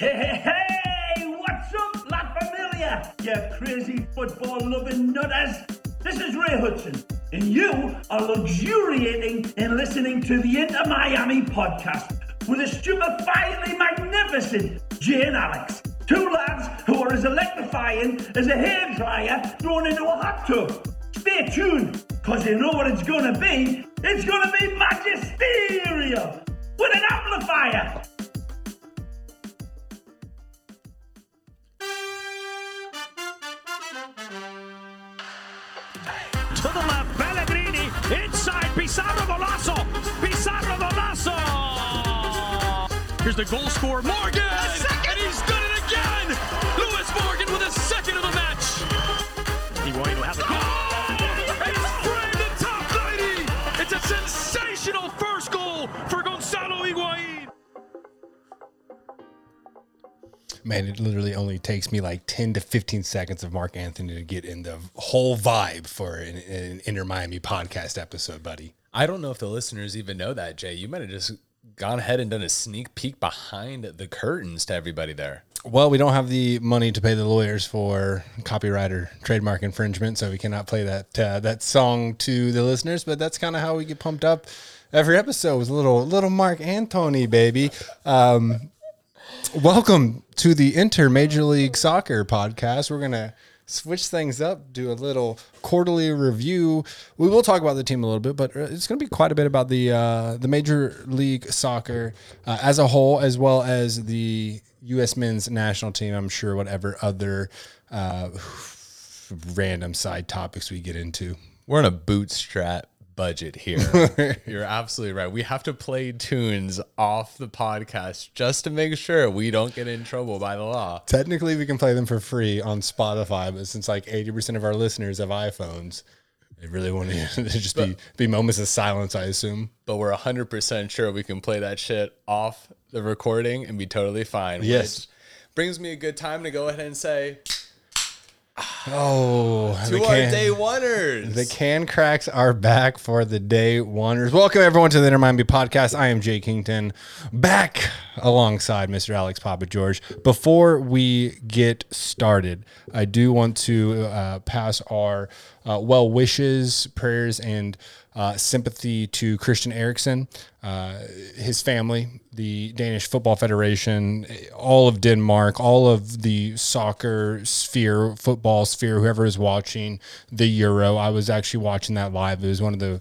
Hey, hey, what's up, La Familia? You crazy football loving nutters. This is Ray Hudson, and you are luxuriating in listening to the Inter Miami podcast with a stupefyingly magnificent Jay and Alex. Two lads who are as electrifying as a hairdryer thrown into a hot tub. Stay tuned, because you know what it's gonna be. It's gonna be magisterial with an amplifier. Pizarro Golazo, Pizarro Golazo. Here's the goal scorer, Morgan, and he's done it again. Lewis Morgan with a second of the match. Higuain will have the goal. It's framed in top 90. It's a sensational first goal for Gonzalo Higuain. Man, it literally only takes me like 10 to 15 seconds of Marc Anthony to get in the whole vibe for an, an Inter Miami podcast episode, buddy. I don't know if the listeners even know that, Jay. You might have just gone ahead and done a sneak peek behind the curtains to everybody there. Well, we don't have the money to pay the lawyers for copyright or trademark infringement, so we cannot play that uh, that song to the listeners. But that's kind of how we get pumped up every episode with a little little Marc Anthony, baby. Um, welcome to the Inter Major League Soccer podcast. We're gonna switch things up, do a little quarterly review. We will talk about the team a little bit, but uh, it's going to be quite a bit about the uh, the Major League Soccer uh, as a whole, as well as the U.S. Men's National Team. I'm sure whatever other uh, random side topics we get into. We're on a bootstrap budget here. You're absolutely right. We have to play tunes off the podcast just to make sure we don't get in trouble by the law. Technically, we can play them for free on Spotify, but since like 80% of our listeners have iPhones, they really want to just be, be moments of silence, I assume. But we're 100% sure we can play that shit off the recording and be totally fine. Yes. Which brings me a good time to go ahead and say Oh, to the our can, day oneers. the can cracks are back for the day wonders. Welcome everyone to the Inter Miami podcast. I am Jay Kington, back alongside Mr. Alex Papa George. Before we get started, I do want to uh, pass our uh, well wishes, prayers, and uh, sympathy to Christian Eriksen, uh, his family, the Danish Football Federation, all of Denmark, all of the soccer sphere, football sphere, whoever is watching the Euro. I was actually watching that live. It was one of the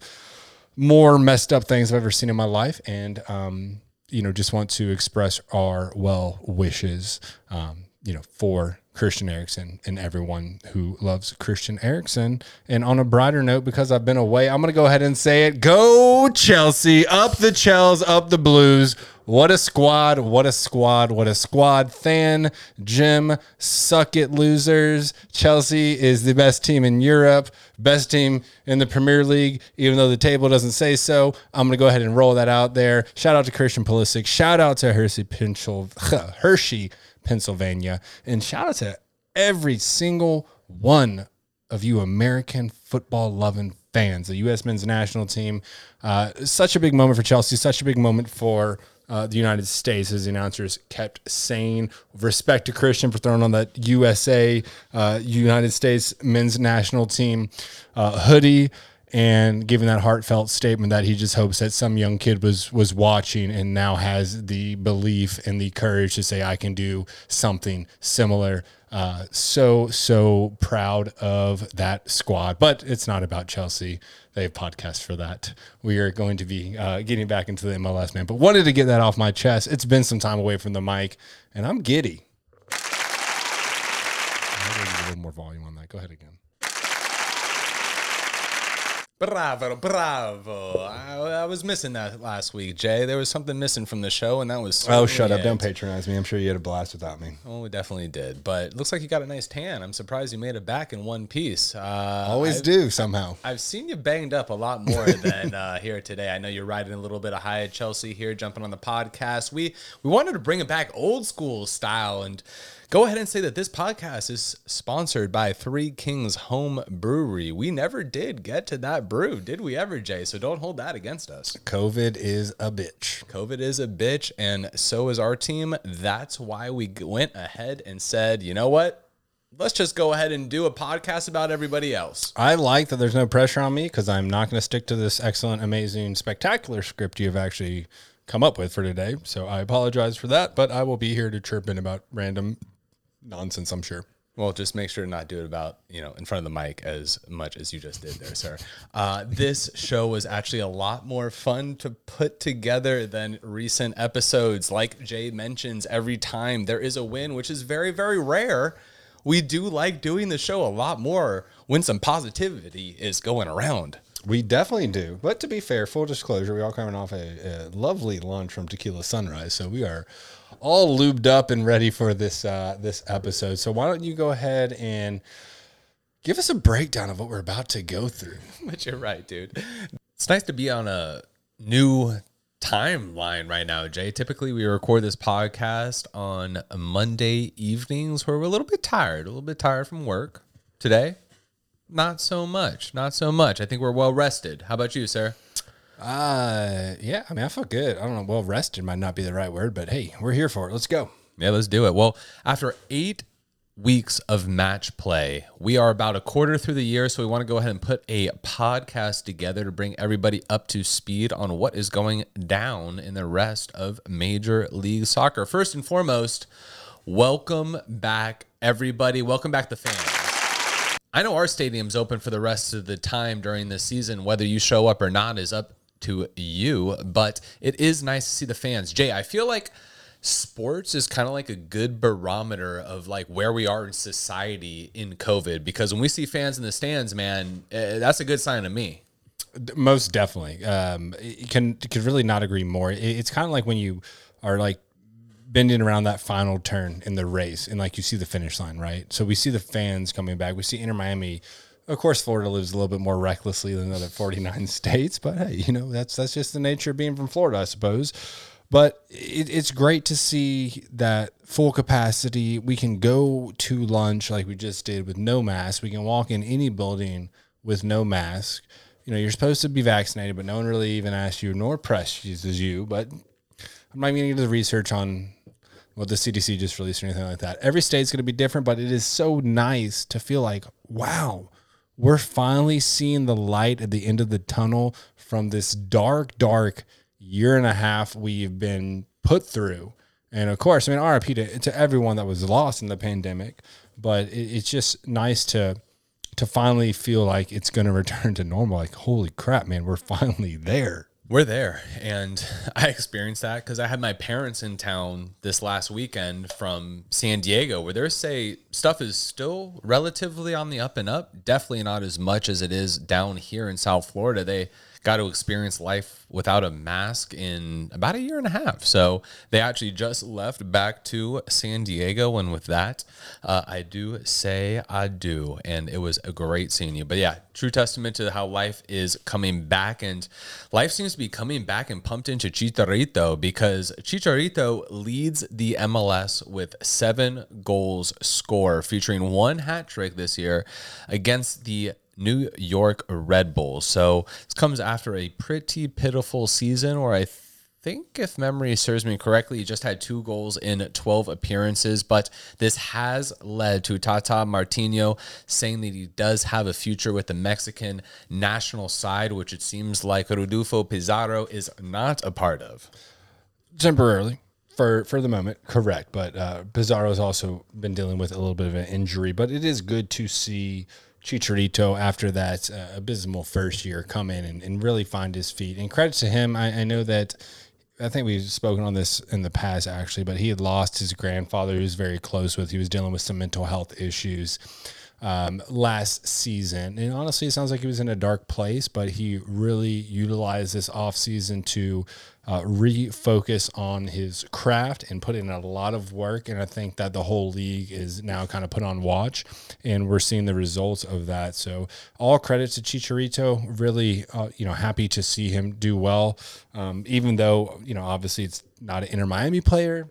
more messed up things I've ever seen in my life. And, um, you know, just want to express our well wishes, um, you know, for Christian Eriksen and everyone who loves Christian Eriksen. And on a brighter note, because I've been away, I'm going to go ahead and say it. Go Chelsea, up the Chels, up the Blues. What a squad, what a squad, what a squad. Than Jim, suck it, losers. Chelsea is the best team in Europe, best team in the Premier League, even though the table doesn't say so. I'm going to go ahead and roll that out there. Shout out to Christian Pulisic. Shout out to Hershey, Pensil- Hershey Pennsylvania. And shout out to every single one of you American football loving fans, the U.S. men's national team. Uh, such a big moment for Chelsea, such a big moment for uh, the United States, as the announcers kept saying. Respect to Christian for throwing on that USA, uh, United States men's national team uh, hoodie and giving that heartfelt statement that he just hopes that some young kid was was watching and now has the belief and the courage to say I can do something similar. Uh, so so proud of that squad, but it's not about Chelsea. They have podcasts for that. We are going to be uh, getting back into the MLS man, but wanted to get that off my chest. It's been some time away from the mic, and I'm giddy. I'm a little more volume on that. Go ahead again. Bravo, bravo. I, I was missing that last week, Jay. There was something missing from the show, and that was. Oh, shut up! Don't patronize me. I'm sure you had a blast without me. Oh, we definitely did. But it looks like you got a nice tan. I'm surprised you made it back in one piece. Uh, Always I've, do somehow. I've seen you banged up a lot more than uh, here today. I know you're riding a little bit of high at Chelsea here, jumping on the podcast. We we wanted to bring it back old school style and go ahead and say that this podcast is sponsored by Three Kings Home Brewery. We never did get to that brew, did we ever, Jay? So don't hold that against us. COVID is a bitch. COVID is a bitch, and so is our team. That's why we went ahead and said, you know what? Let's just go ahead and do a podcast about everybody else. I like that there's no pressure on me because I'm not going to stick to this excellent, amazing, spectacular script you've actually come up with for today. So I apologize for that, but I will be here to chirp in about random nonsense, I'm sure. Well, just make sure to not do it about, you know, in front of the mic as much as you just did there, sir. Uh, this show was actually a lot more fun to put together than recent episodes. Like Jay mentions, every time there is a win, which is very, very rare. We do like doing the show a lot more when some positivity is going around. We definitely do. But to be fair, full disclosure, we all coming off a, a lovely lunch from Tequila Sunrise, so we are all lubed up and ready for this uh, this episode. So why don't you go ahead and give us a breakdown of what we're about to go through? But you're right, dude. It's nice to be on a new timeline right now, Jay. Typically, we record this podcast on Monday evenings where we're a little bit tired, a little bit tired from work. Today, not so much. Not so much. I think we're well rested. How about you, sir? Uh, yeah. I mean, I felt good. I don't know. Well rested might not be the right word, but hey, we're here for it. Let's go. Yeah, let's do it. Well, after eight weeks of match play, we are about a quarter through the year. So we want to go ahead and put a podcast together to bring everybody up to speed on what is going down in the rest of Major League Soccer. First and foremost, welcome back, everybody. Welcome back, the fans. I know our stadium's open for the rest of the time during the season. Whether you show up or not is up to you, but it is nice to see the fans. Jay, I feel like sports is kind of like a good barometer of like where we are in society in COVID because when we see fans in the stands, man, eh, that's a good sign to me. Most definitely. Um, you can could really not agree more. It- It's kind of like when you are like bending around that final turn in the race and like you see the finish line, right? So we see the fans coming back. We see Inter Miami. Of course, Florida lives a little bit more recklessly than the other 49 states, but hey, you know, that's that's just the nature of being from Florida, I suppose. But it, it's great to see that full capacity. We can go to lunch like we just did with no mask. We can walk in any building with no mask. You know, you're supposed to be vaccinated, but no one really even asks you nor presses you. But I'm not even going to do the research on what the CDC just released or anything like that. Every state's going to be different, but it is so nice to feel like, wow, we're finally seeing the light at the end of the tunnel from this dark, dark year and a half we've been put through. And of course, I mean, RIP to, to everyone that was lost in the pandemic, but it, it's just nice to to finally feel like it's going to return to normal. Like, holy crap, man, we're finally there. We're there. And I experienced that because I had my parents in town this last weekend from San Diego, where they say stuff is still relatively on the up and up. Definitely not as much as it is down here in South Florida. They got to experience life without a mask in about a year and a half. So they actually just left back to San Diego. And with that, uh, I do say I do. And it was a great seeing you. But yeah, true testament to how life is coming back. And life seems to be coming back and pumped into Chicharito because Chicharito leads the MLS with seven goals score, featuring one hat trick this year against the New York Red Bulls. So this comes after a pretty pitiful season where I think, if memory serves me correctly, he just had two goals in 12 appearances. But this has led to Tata Martino saying that he does have a future with the Mexican national side, which it seems like Rodolfo Pizarro is not a part of. temporarily for for the moment correct but uh Pizarro's also been dealing with a little bit of an injury but it is good to see Chicharito after that uh, abysmal first year come in and, and really find his feet. And credit to him I, I know that I think we've spoken on this in the past actually but he had lost his grandfather who was very close with he was dealing with some mental health issues um, last season. And honestly, it sounds like he was in a dark place, but he really utilized this offseason to uh, refocus on his craft and put in a lot of work. And I think that the whole league is now kind of put on watch, and we're seeing the results of that. So all credit to Chicharito. Really, uh, you know, happy to see him do well. Um, even though you know, obviously, it's not an Inter Miami player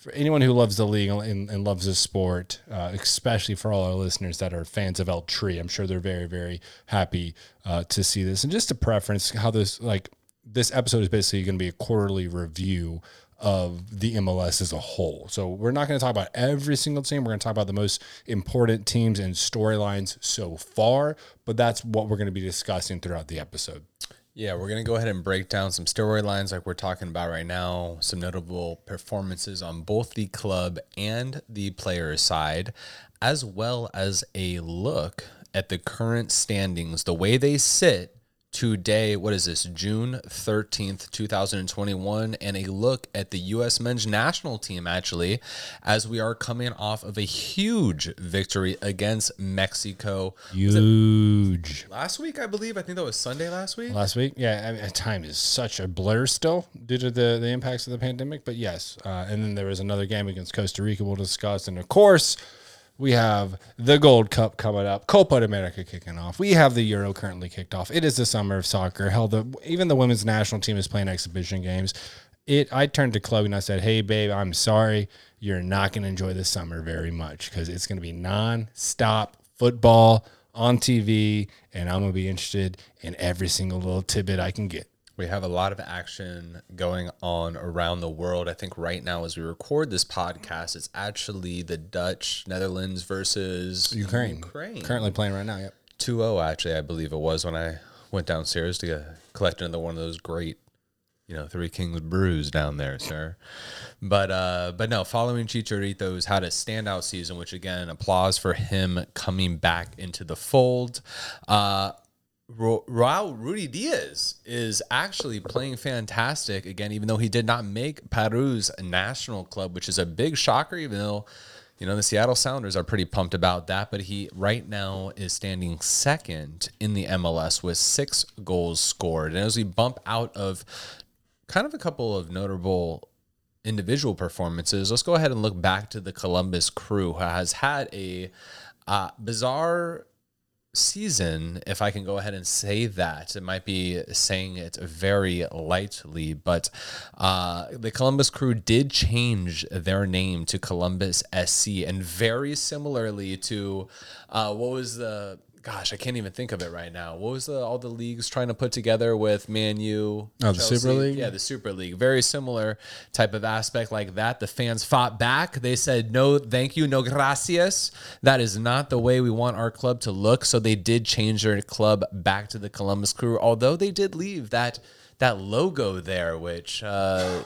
for anyone who loves the league and, and loves the sport, uh, especially for all our listeners that are fans of El Tri, I'm sure they're very, very happy uh, to see this. And just a preference, how this like this episode is basically going to be a quarterly review of the MLS as a whole. So we're not going to talk about every single team. We're going to talk about the most important teams and storylines so far, but that's what we're going to be discussing throughout the episode. Yeah, we're going to go ahead and break down some storylines like we're talking about right now, some notable performances on both the club and the player side, as well as a look at the current standings, the way they sit today. What is this? June 13th, 2021. And a look at the U.S. men's national team, actually, as we are coming off of a huge victory against Mexico. Huge. Last week, I believe. I think that was Sunday last week. Last week, yeah. I mean, time is such a blur still due to the, the impacts of the pandemic, but yes. Uh, and then there was another game against Costa Rica we'll discuss. And of course, we have the Gold Cup coming up, Copa America kicking off. We have the Euro currently kicked off. It is the summer of soccer. Hell, the even the women's national team is playing exhibition games. It. I turned to Chloe and I said, "Hey, babe, I'm sorry. You're not going to enjoy the summer very much because it's going to be non-stop football on TV, and I'm going to be interested in every single little tidbit I can get." We have a lot of action going on around the world. I think right now, as we record this podcast, it's actually the Dutch, Netherlands versus Ukraine. Ukraine. Currently playing right now. Yep. 2 0, actually, I believe it was when I went downstairs to get, collect another one of those great, you know, Three Kings brews down there, sir. But uh, but no, following Chicharito's had a standout season, which again, applause for him coming back into the fold. Uh, Ro- Ruidíaz is actually playing fantastic again, even though he did not make Peru's national club, which is a big shocker, even though, you know, the Seattle Sounders are pretty pumped about that. But he right now is standing second in the MLS with six goals scored. And as we bump out of kind of a couple of notable individual performances, let's go ahead and look back to the Columbus crew, who has had a uh, bizarre season, if I can go ahead and say that, it might be saying it very lightly, but uh, the Columbus Crew did change their name to Columbus SC, and very similarly to uh, what was the gosh, I can't even think of it right now. What was the, all the leagues trying to put together with Man U? Oh, the Super League? Yeah, the Super League. Very similar type of aspect like that. The fans fought back. They said, no, thank you, no gracias. That is not the way we want our club to look. So they did change their club back to the Columbus Crew, although they did leave that that logo there, which uh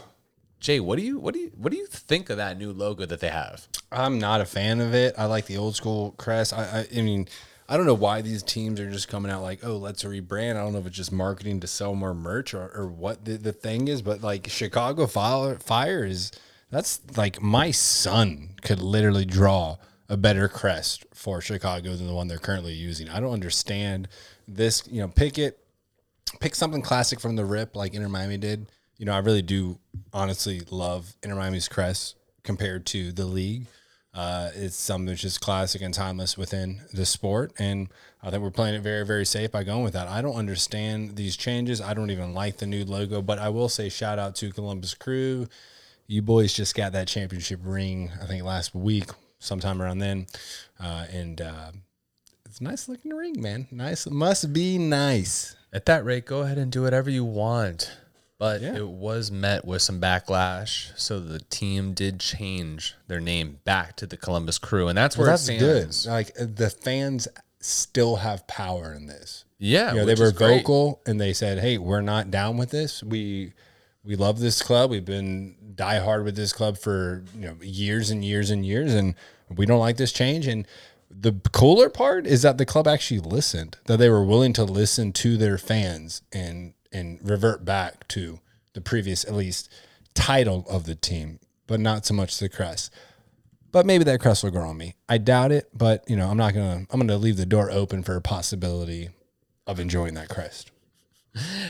Jay, what do you what do you what do you think of that new logo that they have? I'm not a fan of it. I like the old school crest. I, I, I mean, I don't know why these teams are just coming out like, oh, let's rebrand. I don't know if it's just marketing to sell more merch or, or what the, the thing is, but like Chicago Fire, is that's like my son could literally draw a better crest for Chicago than the one they're currently using. I don't understand this. You know, pick it, pick something classic from the rip like Inter Miami did. You know, I really do honestly love Inter Miami's crest compared to the league. Uh, it's something that's just classic and timeless within the sport. And I think we're playing it very, very safe by going with that. I don't understand these changes. I don't even like the new logo, but I will say shout out to Columbus Crew. You boys just got that championship ring, I think last week, sometime around then. Uh, and uh, it's nice looking ring, man. Nice. Must be nice. At that rate, go ahead and do whatever you want but yeah. it was met with some backlash. So the team did change their name back to the Columbus Crew, and that's where well, that's good. Like uh, the fans still have power in this. Yeah, you know, they were vocal and they said, "Hey, we're not down with this. We we love this club. We've been diehard with this club for you know years and years and years, and we don't like this change." And the cooler part is that the club actually listened. That they were willing to listen to their fans and and revert back to the previous, at least, title of the team, but not so much the crest. But maybe that crest will grow on me. I doubt it, but you know, I'm not gonna. I'm gonna leave the door open for a possibility of enjoying that crest.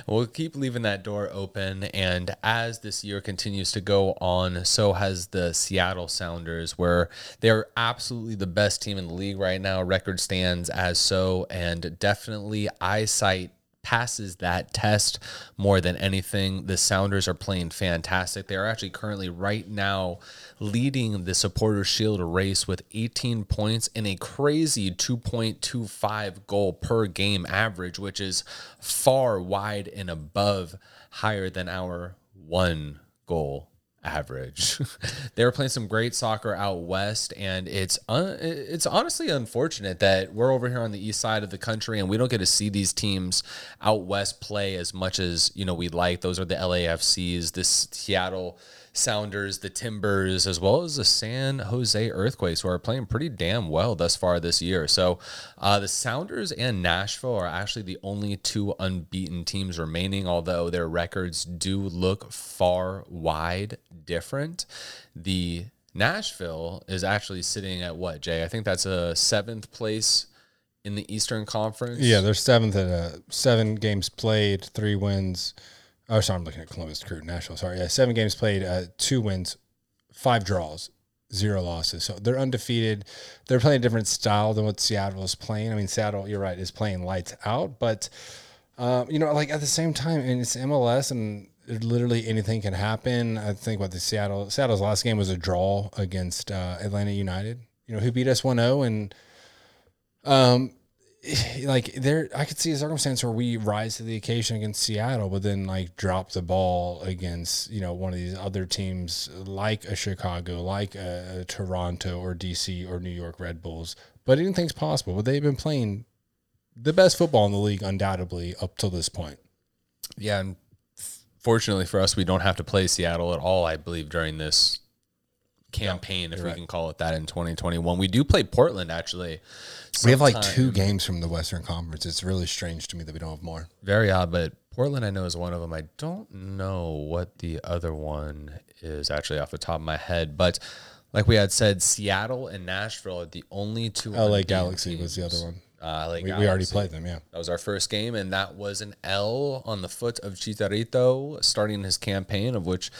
We'll keep leaving that door open. And as this year continues to go on, so has the Seattle Sounders, where they're absolutely the best team in the league right now. Record stands as so. And definitely eyesight passes that test more than anything. The Sounders are playing fantastic. They are actually currently right now leading the Supporter Shield race with 18 points and a crazy 2.25 goal per game average, which is far wide and above higher than our one goal average. they were playing some great soccer out west, and it's un- it's honestly unfortunate that we're over here on the east side of the country and we don't get to see these teams out west play as much as you know we'd like. Those are the LAFCs, this Seattle Sounders, the Timbers, as well as the San Jose Earthquakes, who are playing pretty damn well thus far this year. So uh, the Sounders and Nashville are actually the only two unbeaten teams remaining, although their records do look far wide different. The Nashville is actually sitting at what, Jay? I think that's a seventh place in the Eastern Conference. Yeah, they're seventh at uh, seven games played, three wins. Oh, sorry, I'm looking at Columbus Crew, National. Sorry, yeah, seven games played, uh, two wins, five draws, zero losses. So they're undefeated. They're playing a different style than what Seattle is playing. I mean, Seattle, you're right, is playing lights out, but um, you know, like at the same time, and it's MLS, and literally anything can happen. I think what the Seattle Seattle's last game was a draw against uh, Atlanta United. You know, who beat us 1-0 and um like there I could see a circumstance where we rise to the occasion against Seattle, but then like drop the ball against, you know, one of these other teams like a Chicago, like a, Toronto or DC or New York Red Bulls. But anything's possible. But they've been playing the best football in the league undoubtedly up till this point. Yeah, and fortunately for us, we don't have to play Seattle at all, I believe, during this campaign, if we right. can call it that, in 2021. We do play Portland, actually. We have like two games from the Western Conference. It's really strange to me that we don't have more. Very odd, but Portland I know is one of them. I don't know what the other one is actually off the top of my head, but like we had said, Seattle and Nashville are the only two. LA Galaxy was the other one. Uh, LA We, we already played them, yeah. That was our first game, and that was an L on the foot of Chicharito starting his campaign, of which,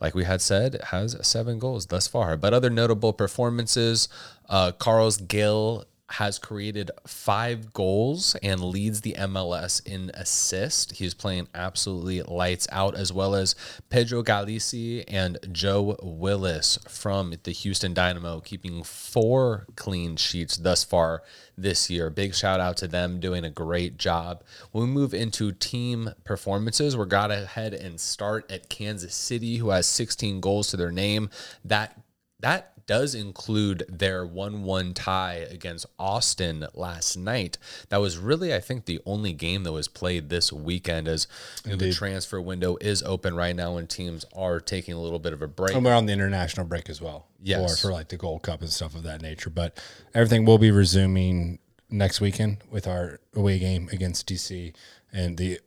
like we had said, has seven goals thus far. But other notable performances uh, Carlos Gil has created five goals and leads the MLS in assist. He's playing absolutely lights out, as well as Pedro Gallese and Joe Willis from the Houston Dynamo, keeping four clean sheets thus far this year. Big shout out to them doing a great job. When we move into team performances, we're got to head and start at Kansas City, who has 16 goals to their name. That that does include their 1-1 tie against Austin last night. That was really, I think, the only game that was played this weekend as you know, the transfer window is open right now and teams are taking a little bit of a break. And we're on the international break as well. Yes. For, for like the Gold Cup and stuff of that nature. But everything will be resuming next weekend with our away game against DC and the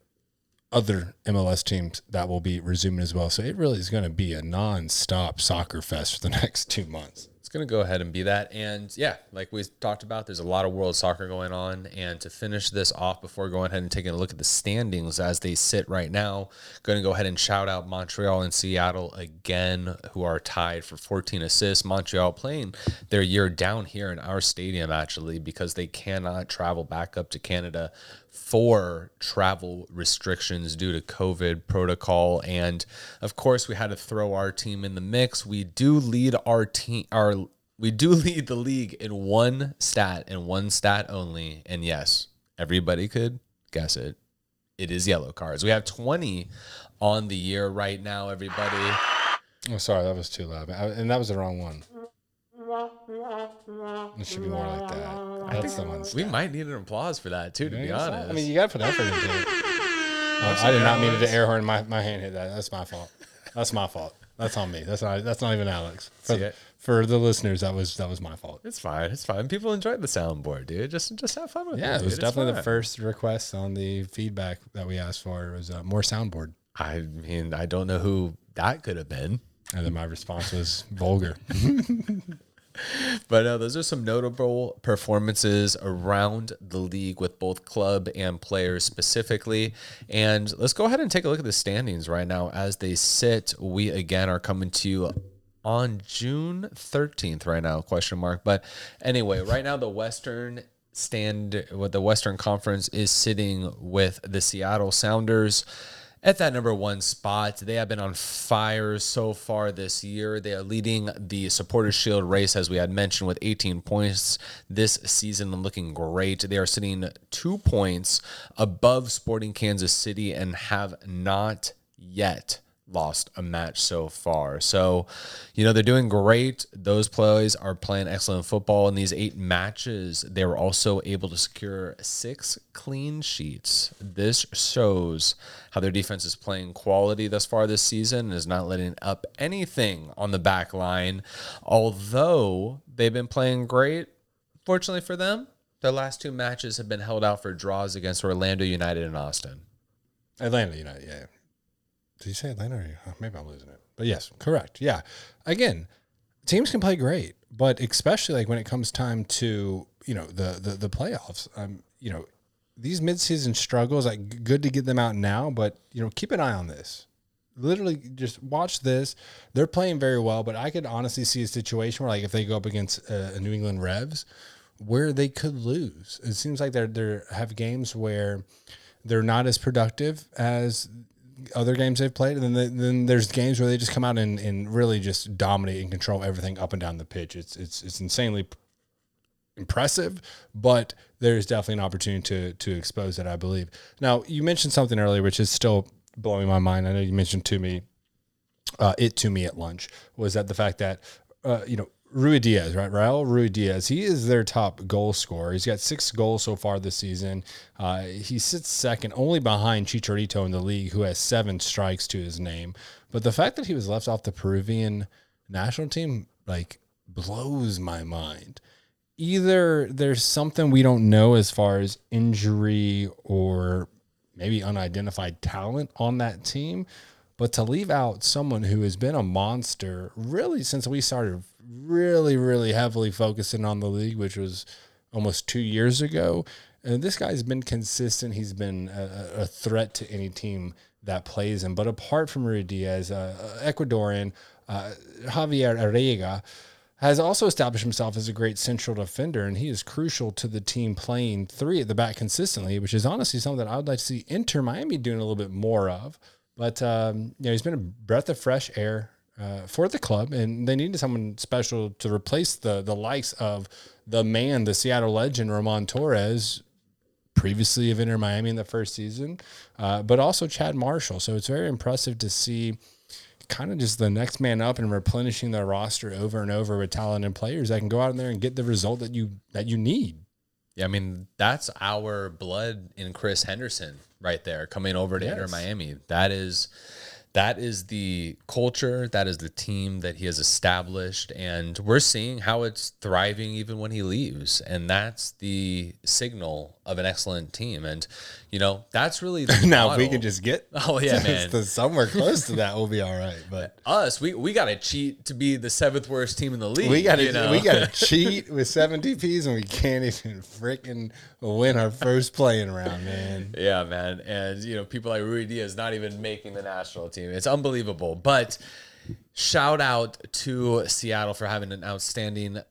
other MLS teams that will be resuming as well. So it really is going to be a non-stop soccer fest for the next two months. It's going to go ahead and be that. And yeah, like we talked about, there's a lot of world soccer going on. And to finish this off before going ahead and taking a look at the standings as they sit right now, going to go ahead and shout out Montreal and Seattle again, who are tied for 14 assists. Montreal playing their year down here in our stadium, actually, because they cannot travel back up to Canada for travel restrictions due to COVID protocol. And of course, we had to throw our team in the mix. We do lead our team, our we do lead the league in one stat and one stat only. And yes, everybody could guess it. It is yellow cards. We have 20 on the year right now, everybody. Oh, sorry, that was too loud. And that was the wrong one. It should be more like that. That's the one. We might need an applause for that too, to be honest. I mean, you got to put effort into it. Uh, I did not mean it to air horn. My, my hand hit that. That's my fault. That's my fault. That's on me. That's not. That's not even Alex. For, See it? for the listeners, that was that was my fault. it's fine. It's fine. People enjoyed the soundboard, dude. Just just have fun with it. Yeah, it dude. was It's definitely the fine. first request on the feedback that we asked for. It was uh, more soundboard, I mean, I don't know who that could have been. and then my response was vulgar. But uh, those are some notable performances around the league with both club and players specifically. And let's go ahead and take a look at the standings right now as they sit. We again are coming to you on June 13th right now, question mark. But anyway, right now the Western stand what the Western Conference is sitting with the Seattle Sounders at that number one spot. They have been on fire so far this year. They are leading the Supporters Shield race, as we had mentioned, with 18 points this season and looking great. They are sitting two points above Sporting Kansas City and have not yet lost a match so far. So, you know, they're doing great. Those players are playing excellent football. In these eight matches, they were also able to secure six clean sheets. This shows how their defense is playing quality thus far this season and is not letting up anything on the back line. Although they've been playing great, fortunately for them, their last two matches have been held out for draws against Orlando United and Austin. Atlanta United, yeah. Did you say Atlanta? Or, oh, maybe I'm losing it. But yes, correct. Yeah. Again, teams can play great, but especially like when it comes time to you know the the, the playoffs. Um, you know these midseason struggles. Like good to get them out now, but you know keep an eye on this. Literally, just watch this. They're playing very well, but I could honestly see a situation where like if they go up against uh, a New England Revs, where they could lose. It seems like they're they have games where they're not as productive as other games they've played, and then then there's games where they just come out and, and really just dominate and control everything up and down the pitch. It's it's it's insanely impressive, but there's definitely an opportunity to to expose it. I believe. Now you mentioned something earlier, which is still blowing my mind. I know you mentioned to me, uh, it to me at lunch was that the fact that uh, you know Ruidíaz, right? Raul Ruidíaz. He is their top goal scorer. He's got six goals so far this season. Uh, he sits second, only behind Chicharito in the league, who has seven strikes to his name. But the fact that he was left off the Peruvian national team, like, blows my mind. Either there's something we don't know as far as injury or maybe unidentified talent on that team, but to leave out someone who has been a monster really since we started really, really heavily focusing on the league, which was almost two years ago. And this guy's been consistent. He's been a, a threat to any team that plays him. But apart from Ruidíaz, uh, Ecuadorian uh, Javier Arreaga has also established himself as a great central defender, and he is crucial to the team playing three at the back consistently, which is honestly something that I would like to see Inter Miami doing a little bit more of. But um, you know, he's been a breath of fresh air uh, for the club, and they needed someone special to replace the the likes of the man, the Seattle legend, Roman Torres, previously of Inter Miami in the first season, uh, but also Chad Marshall. So it's very impressive to see kind of just the next man up and replenishing their roster over and over with talented players that can go out there and get the result that you that you need. Yeah, I mean that's our blood in Chris Henderson right there coming over to yes. Inter Miami. That is that is the culture, that is the team that he has established, and we're seeing how it's thriving even when he leaves, and that's the signal of an excellent team. And you know, that's really the now model. if we can just get oh yeah, man, to somewhere close to that, we'll be all right. But us, we we got to cheat to be the seventh worst team in the league. We got to you know? we got to cheat with seven DPS, and we can't even freaking win our first playing round, man. Yeah, man, and you know, people like Ruidíaz not even making the national team. It's unbelievable, but. Shout out to Seattle for having an outstanding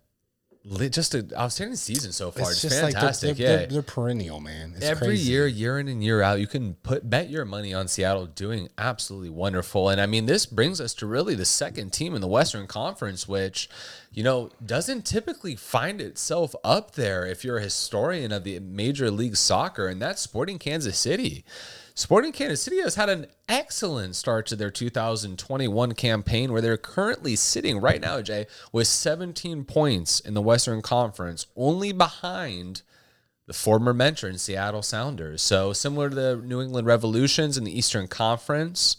just an outstanding season so far. It's, just fantastic. Like they're, they're, yeah, they're, they're, perennial, man. It's Every crazy. year, year in and year out, you can put bet your money on Seattle doing absolutely wonderful. And I mean, this brings us to really the second team in the Western Conference, which you know doesn't typically find itself up there if you're a historian of the Major League Soccer, and that's Sporting Kansas City. Sporting Kansas City has had an excellent start to their 2021 campaign where they're currently sitting right now, Jay, with 17 points in the Western Conference, only behind the former mentioned Seattle Sounders. So, similar to the New England Revolutions in the Eastern Conference,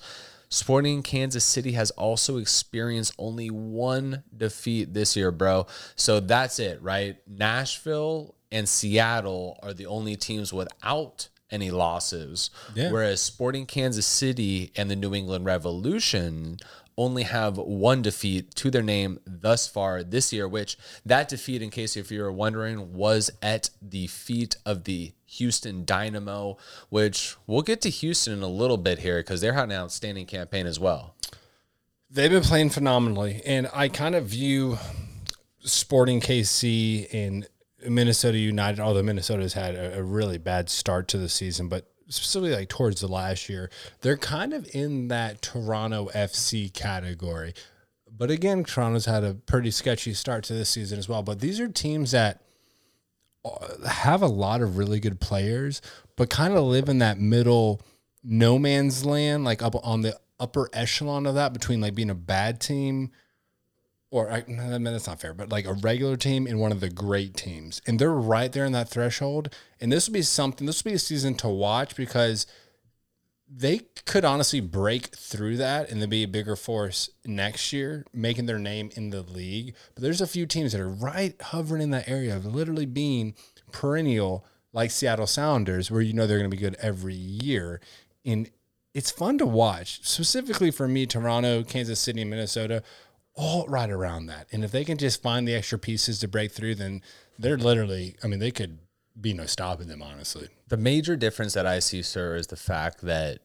Sporting Kansas City has also experienced only one defeat this year, bro. So that's it, right? Nashville and Seattle are the only teams without any losses. Yeah. Whereas Sporting Kansas City and the New England Revolution only have one defeat to their name thus far this year, which that defeat, in case if you're wondering, was at the feet of the Houston Dynamo, which we'll get to Houston in a little bit here because they're had an outstanding campaign as well. They've been playing phenomenally, and I kind of view Sporting KC and Minnesota United, although Minnesota's had a, a really bad start to the season, but specifically like towards the last year, they're kind of in that Toronto FC category. But again, Toronto's had a pretty sketchy start to this season as well. But these are teams that uh, have a lot of really good players, but kind of live in that middle no man's land, like up on the upper echelon of that between like being a bad team or I, I mean, that's not fair, but like a regular team and one of the great teams. And they're right there in that threshold. And this will be something, this will be a season to watch because they could honestly break through that and then be a bigger force next year, making their name in the league. But there's a few teams that are right hovering in that area of literally being perennial, like Seattle Sounders, where you know they're going to be good every year. And it's fun to watch, specifically for me, Toronto, Kansas City, Minnesota all right around that. And if they can just find the extra pieces to break through, then they're literally, I mean, they could be no stopping them, honestly. The major difference that I see, sir, is the fact that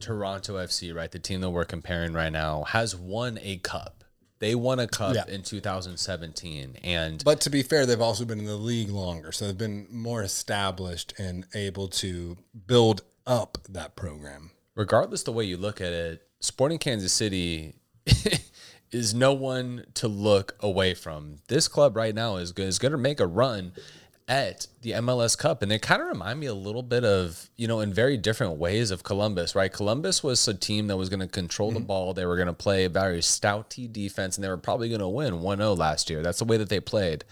Toronto FC, right, the team that we're comparing right now, has won a cup. They won a cup Yeah. in 2017. And But to be fair, they've also been in the league longer. So they've been more established and able to build up that program. regardless the way you look at it, Sporting Kansas City is no one to look away from. This club right now is is going to make a run at the MLS Cup, and they kind of remind me a little bit of you know in very different ways of Columbus. Right, Columbus was a team that was going to control the mm-hmm. ball. They were going to play a very stouty defense, and they were probably going to win 1-0 last year. That's the way that they played.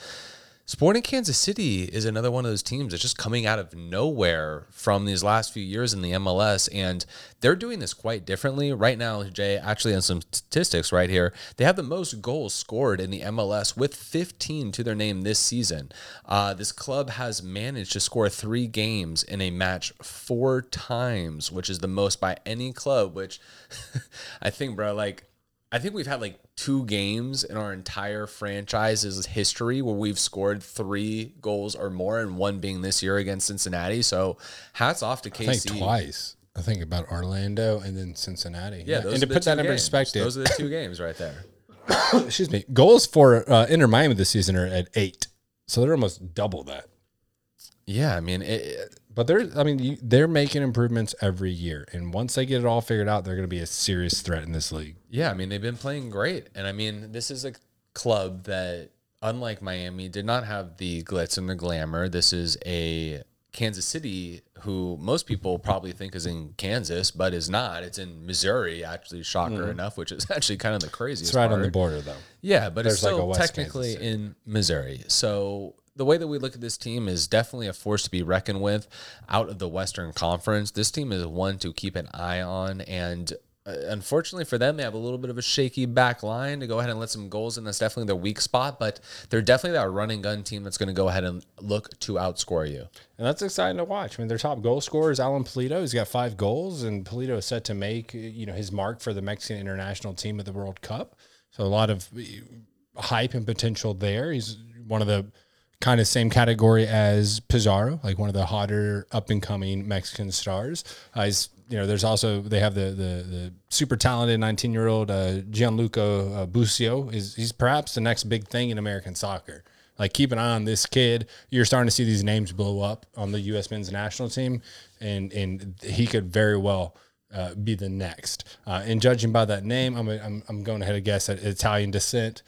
Sporting Kansas City is another one of those teams that's just coming out of nowhere from these last few years in the MLS, and they're doing this quite differently. Right now, Jay, actually, on some statistics right here, they have the most goals scored in the MLS with 15 to their name this season. Uh, this club has managed to score three games in a match four times, which is the most by any club, which I think, bro, like, I think we've had like two games in our entire franchise's history where we've scored three goals or more, and one being this year against Cincinnati. So hats off to KC. I think twice. I think about Orlando and then Cincinnati. Yeah, those and to put that in perspective, those are the two games right there. excuse me, goals for uh, Inter Miami this season are at eight. So they're almost double that. Yeah, I mean, it- But they're, I mean, you, they're making improvements every year, and once they get it all figured out, they're going to be a serious threat in this league. Yeah, I mean, they've been playing great, and I mean, this is a club that, unlike Miami, did not have the glitz and the glamour. This is a Kansas City who most people probably think is in Kansas, but is not. It's in Missouri, actually, shocker mm-hmm. enough, which is actually kind of the craziest. It's right on the border, though. Yeah, but it's There's like a still West technically in Missouri. So the way that we look at this team is definitely a force to be reckoned with out of the Western Conference. This team is one to keep an eye on. And Uh, unfortunately for them, they have a little bit of a shaky back line to go ahead and let some goals in. That's definitely their weak spot, but they're definitely that running gun team that's going to go ahead and look to outscore you. And that's exciting to watch. I mean, their top goal scorer is Alan Pulido. He's got five goals, and Pulido is set to make you know his mark for the Mexican international team at the World Cup. So a lot of uh, hype and potential there. He's one of the kind of same category as Pizarro, like one of the hotter up and coming Mexican stars. Uh, he's you know, there's also they have the the, the super talented 19 year old uh, Gianluca uh, Busio. Is he's perhaps the next big thing in American soccer. Like keep an eye on this kid. You're starting to see these names blow up on the U.S. men's national team, and and he could very well uh, be the next. Uh, and judging by that name, I'm, I'm I'm going ahead to guess at Italian descent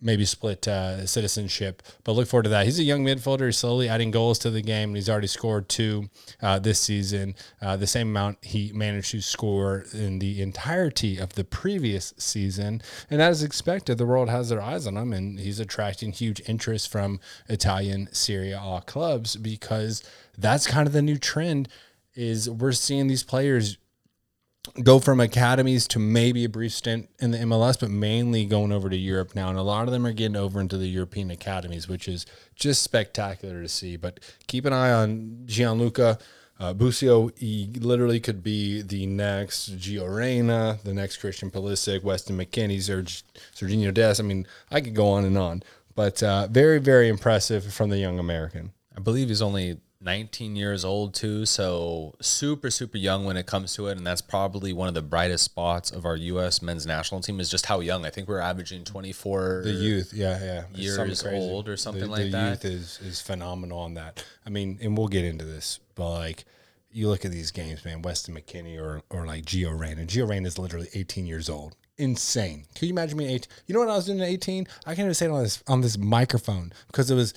maybe split uh, citizenship. But look forward to that. He's a young midfielder, he's slowly adding goals to the game, and he's already scored two uh, this season, uh, the same amount he managed to score in the entirety of the previous season. And as expected, the world has their eyes on him, and he's attracting huge interest from Italian Serie A clubs because that's kind of the new trend. Is we're seeing these players go from academies to maybe a brief stint in the MLS, but mainly going over to Europe now. And a lot of them are getting over into the European academies, which is just spectacular to see. But keep an eye on Gianluca. Uh, Busio, he literally could be the next Gio Reyna, the next Christian Pulisic, Weston McKennie, Serg- Serginho Des. I mean, I could go on and on. But uh, very, very impressive from the young American. I believe he's only 19 years old too, so super super young when it comes to it, and that's probably one of the brightest spots of our U.S. men's national team is just how young. I think we're averaging 24. The youth, yeah, yeah, It's Years old or something the, like the that. The youth is is phenomenal on that. I mean, and we'll get into this, but like you look at these games, man. Weston McKennie or or like Gio Reyna. and Gio Reyna is literally 18 years old. Insane. Can you imagine me 18? You know what I was doing at 18? I can't even say it on this on this microphone because it was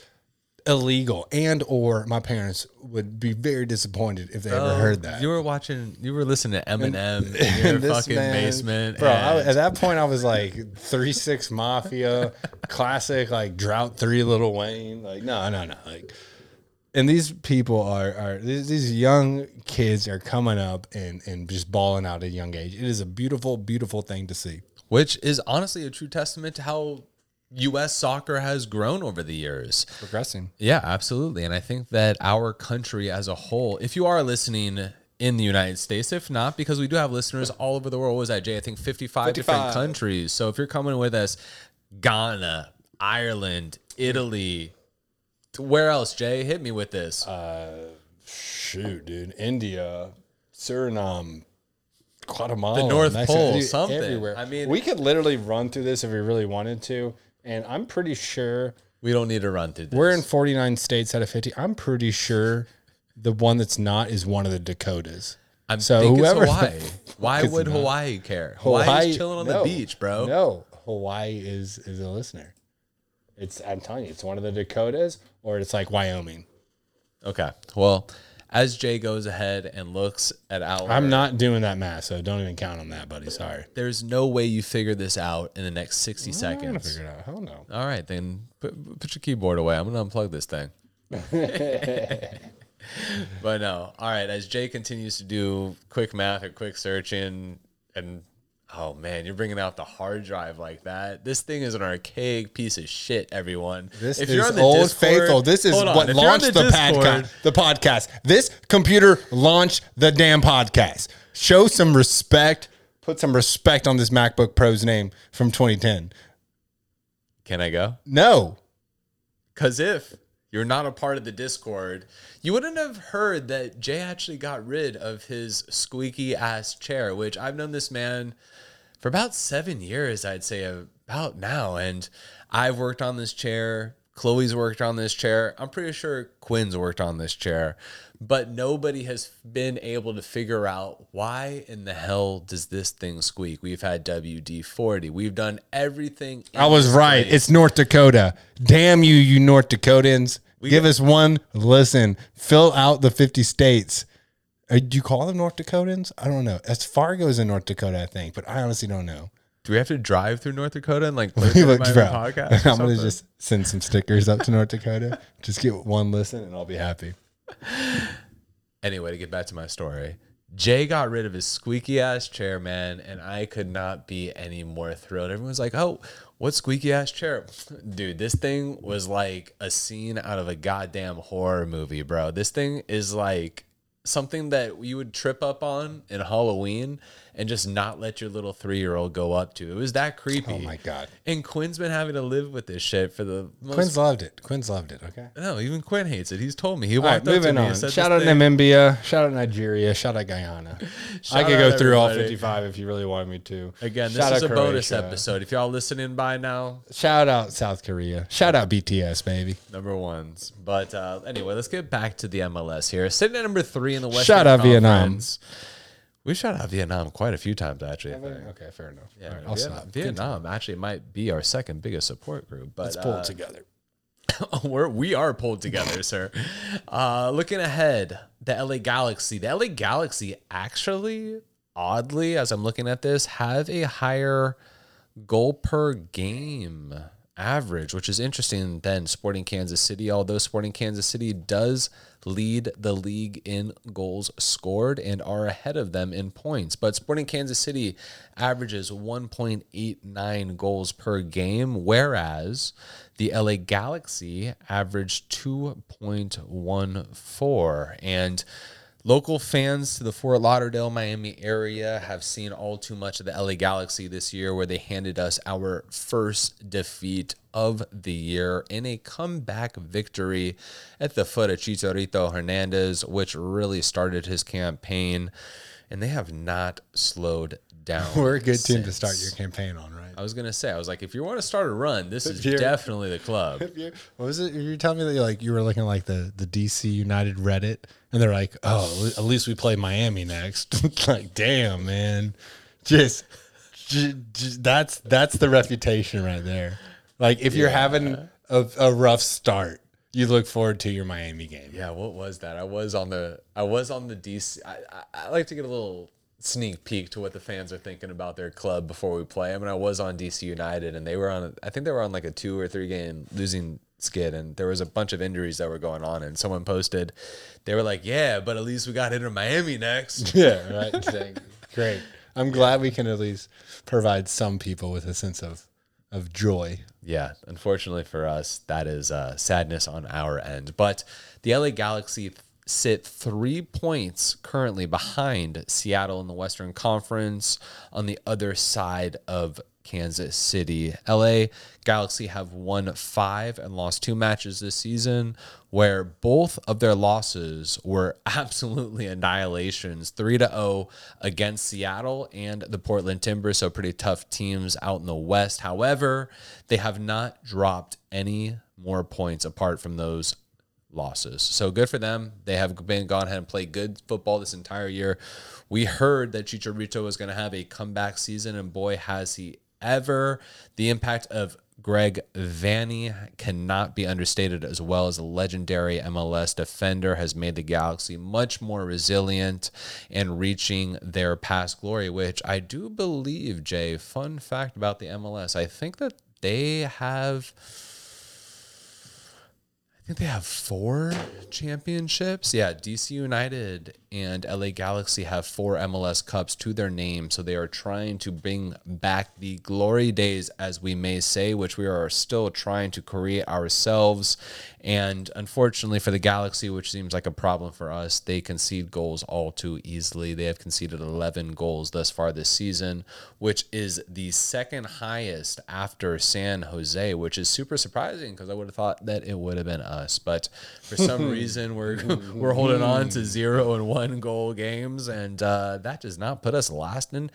illegal and or my parents would be very disappointed if they ever oh, heard that. Oh, You were watching, you were listening to Eminem in your this fucking man- basement, bro. I, at that point, I was like three six mafia, classic like drought three Lil Wayne. Like no, no, no. Like, and these people are are these, these young kids are coming up and and just balling out at a young age. It is a beautiful, beautiful thing to see. which is honestly a true testament to how U.S. soccer has grown over the years. Progressing. Yeah, absolutely. And I think that our country as a whole, if you are listening in the United States, if not, because we do have listeners all over the world. What was that, Jay? I think 55, different countries. So if you're coming with us, Ghana, Ireland, Italy, where else, Jay? Hit me with this. Uh, shoot, dude. India, Suriname, Guatemala, The North Mexico, Pole, dude, something. Everywhere. I mean- we could literally run through this if we really wanted to. And I'm pretty sure we don't need to run through this. we're in 49 states out of 50. I'm pretty sure the one that's not is one of the Dakotas. I'm so whoever Hawaii. Why would not. Hawaii care? Hawaii, Hawaii's chilling on no, the beach, bro. No, Hawaii is is a listener. It's I'm telling you, it's one of the Dakotas or it's like Wyoming. Okay. Well, as Jay goes ahead and looks at our I'm not doing that math, so don't even count on that, buddy. Sorry. there's no way you figure this out in the next 60 I'm gonna seconds. figure it out. Hell no. All right, then put, put your keyboard away. I'm going to unplug this thing. but no. All right, as Jay continues to do quick math or quick searching and oh man, you're bringing out the hard drive like that. This thing is an archaic piece of shit, everyone. This If is you're on the old Discord- faithful. This is what if launched the, Discord- podcast. The podcast. This computer launched the damn podcast. Show some respect. Put some respect on this MacBook Pro's name from 2010. Can I go? No, Because if you're not a part of the Discord, you wouldn't have heard that Jay actually got rid of his squeaky ass chair, which I've known this man for about seven years, I'd say uh, about now. And I've worked on this chair. Chloe's worked on this chair. I'm pretty sure Quinn's worked on this chair. But nobody has been able to figure out why in the hell does this thing squeak? We've had WD 40. We've done everything. I was right. place. It's North Dakota. Damn you, you North Dakotans. Give us one listen. Fill out the 50 states. Do you call them North Dakotans? I don't know. As Fargo's in North Dakota, I think, but I honestly don't know. Do we have to drive through North Dakota and like listen to my podcast? I'm gonna just send some stickers up to North Dakota. Just get one listen, and I'll be happy. anyway to get back to my story. Jay got rid of his squeaky ass chair, man, and I could not be any more thrilled. Everyone's like, "Oh, what squeaky ass chair?" Dude, this thing was like a scene out of a goddamn horror movie, bro. This thing is like something that you would trip up on in Halloween and just not let your little three year old go up to. It was that creepy. Oh my god, And Quinn's been having to live with this shit for the most Quinn's loved it. Quinn's loved it. Okay. No, even Quinn hates it. He's told me. He All right, walked up to me on. said Shout out thing- Namibia. Shout out Nigeria. Shout out Guyana. I could go through all 55 if you really wanted me to. Again, Shout this is a bonus episode. If y'all listening by now, Shout out South Korea. Shout out BTS, baby. number ones. But uh, anyway, let's get back to the MLS here. Sitting at number three in the Western Shout out Vietnam. Conference. We shout out Vietnam quite a few times, actually. I think. Okay, fair enough. Yeah, All right, I'll Vietnam, stop. Vietnam actually might be our second biggest support group. But Let's pull uh, it together. we're we are pulled together, sir. Uh, looking ahead, the LA Galaxy. The LA Galaxy actually, oddly, as I'm looking at this, have a higher goal per game average, which is interesting than Sporting Kansas City. Although Sporting Kansas City does lead the league in goals scored and are ahead of them in points, but Sporting Kansas City averages 1.89 goals per game, whereas the LA Galaxy averaged 2.14. And Local fans to the Fort Lauderdale, Miami area have seen all too much of the LA Galaxy this year, where they handed us our first defeat of the year in a comeback victory at the foot of Chicharito Hernandez, which really started his campaign. And they have not slowed down. We're a good team to start your campaign on, right? I was gonna say, I was like, if you want to start a run, this is definitely the club. You- What was it? You were telling me that you like you were looking like the the DC United Reddit, and they're like, "Oh, at least we play Miami next." like, damn, man, just, ju- ju- that's that's the reputation right there. Like, if you're having a, a rough start, you look forward to your Miami game. Yeah, what was that? I was on the I was on the DC. I, I, I like to get a little sneak peek to what the fans are thinking about their club before we play. I mean, I was on DC United, and they were on. I think they were on like a two or three game losing skid, and there was a bunch of injuries that were going on. And someone posted, they were like, "Yeah, but at least we got into Miami next." Yeah, right. Great. I'm glad we can at least provide some people with a sense of of joy. Yeah, unfortunately for us, that is uh, sadness on our end. But the LA Galaxy sit three points currently behind Seattle in the Western Conference on the other side of Kansas City. LA Galaxy have won five and lost two matches this season, where both of their losses were absolutely annihilations 3 to 0 against Seattle and the Portland Timbers. So, pretty tough teams out in the West. However, they have not dropped any more points apart from those losses. So good for them. They have been gone ahead and played good football this entire year. We heard that Chicharito was going to have a comeback season, and boy, has he ever. The impact of Greg Vanney cannot be understated as well as a legendary MLS defender has made the Galaxy much more resilient and reaching their past glory, which I do believe, Jay, fun fact about the MLS, I think that they have think they have four championships. Yeah, DC United and LA Galaxy have four MLS Cups to their name. So they are trying to bring back the glory days, as we may say, which we are still trying to create ourselves. And unfortunately for the Galaxy, which seems like a problem for us, they concede goals all too easily. They have conceded 11 goals thus far this season, which is the second highest after San Jose, which is super surprising because I would have thought that it would have been us. But for some reason, we're we're holding on to zero and one goal games, and uh, that does not put us last in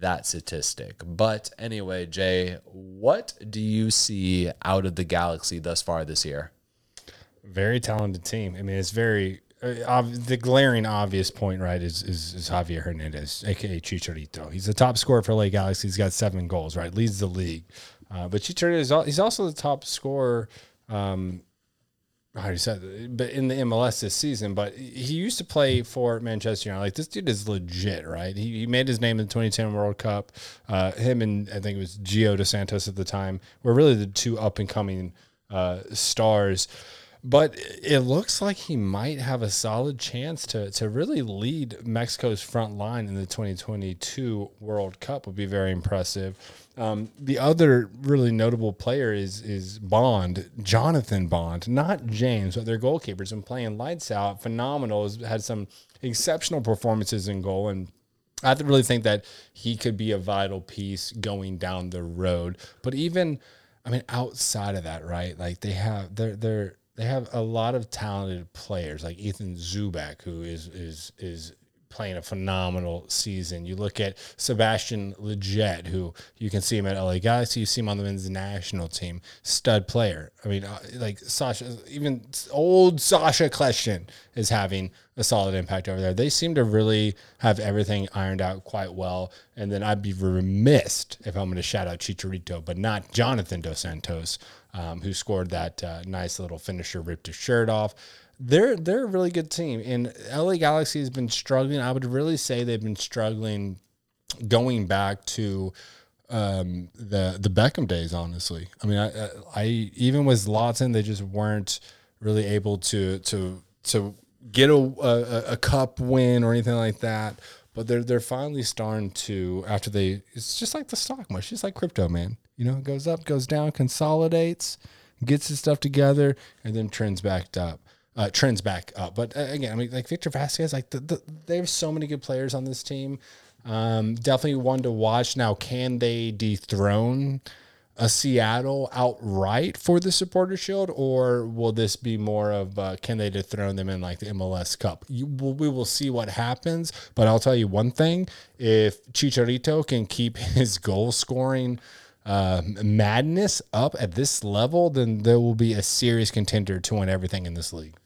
that statistic. But anyway, Jay, what do you see out of the Galaxy thus far this year? Very talented team. I mean, it's very uh, the glaring obvious point, right? Is, is is Javier Hernandez, aka Chicharito. He's the top scorer for LA Galaxy. He's got seven goals, right? Leads the league. Uh, but Chicharito is al- he's also the top scorer. Um, I already said, but in the MLS this season. But he used to play for Manchester United. Like this dude is legit, right? He, he made his name in the 2010 World Cup. Uh, him and I think it was Gio dos Santos at the time were really the two up and coming uh, stars. But it looks like he might have a solid chance to to really lead Mexico's front line in the 2022 World Cup. Would be very impressive. Um, the other really notable player is is Bond, Jonathan Bond, not James, but their goalkeeper's been playing lights out, phenomenal. Has had some exceptional performances in goal, and I really think that he could be a vital piece going down the road. But even, I mean, outside of that, right? Like they have they're they're they have a lot of talented players, like Ethan Zubak, who is is is playing a phenomenal season. You look at Sebastian Lletget, who you can see him at LA Galaxy, you see him on the men's national team, stud player. I mean, uh, like Sasha, even old Sasha Kljestan is having a solid impact over there. They seem to really have everything ironed out quite well. And then I'd be remiss if I'm going to shout out Chicharito, but not Jonathan Dos Santos, um, who scored that uh, nice little finisher, ripped his shirt off they're they're a really good team. And LA Galaxy has been struggling. I would really say they've been struggling going back to um, the the Beckham days. Honestly, I mean, I, I even with Landon, they just weren't really able to to to get a, a a cup win or anything like that. But they're they're finally starting to after they. It's just like the stock market, just like crypto, man. You know, it goes up, goes down, consolidates, gets his stuff together, and then trends back up. uh, trends back up. But uh, again, I mean, like Victor Vasquez, like the, the, they have so many good players on this team. Um, definitely one to watch. Now, can they dethrone a Seattle outright for the Supporter Shield, or will this be more of uh, can they dethrone them in like the MLS Cup? You, we will see what happens. But I'll tell you one thing: if Chicharito can keep his goal scoring uh, madness up at this level, then there will be a serious contender to win everything in this league.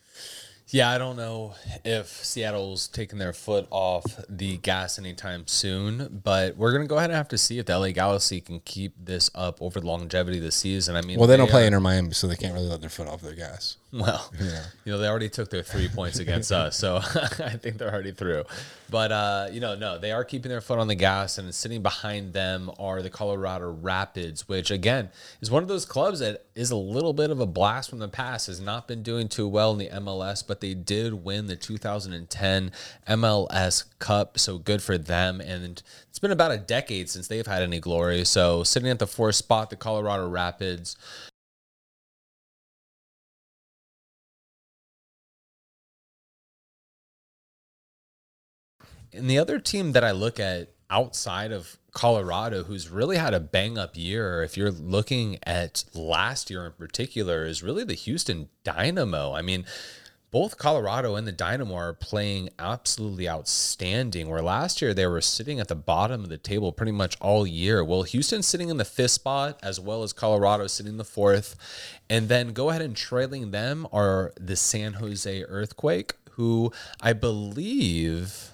Yeah, I don't know if Seattle's taking their foot off the gas anytime soon, but we're gonna go ahead and have to see if the LA Galaxy can keep this up over the longevity of the season. I mean, Well, they don't play are- Inter Miami, so they can't really let their foot off their gas. Well, you know, they already took their three points against us, so I think they're already through. But uh, you know, no, they are keeping their foot on the gas, and sitting behind them are the Colorado Rapids, which again is one of those clubs that is a little bit of a blast from the past. Has not been doing too well in the MLS, but they did win the 2010 MLS Cup, so good for them. And it's been about a decade since they've had any glory. So sitting at the fourth spot, the Colorado Rapids. And the other team that I look at outside of Colorado, who's really had a bang up year, if you're looking at last year in particular, is really the Houston Dynamo. I mean, both Colorado and the Dynamo are playing absolutely outstanding. Where last year they were sitting at the bottom of the table pretty much all year. Well, Houston's sitting in the fifth spot, as well as Colorado sitting in the fourth. And then go ahead and trailing them are the San Jose Earthquake, who I believe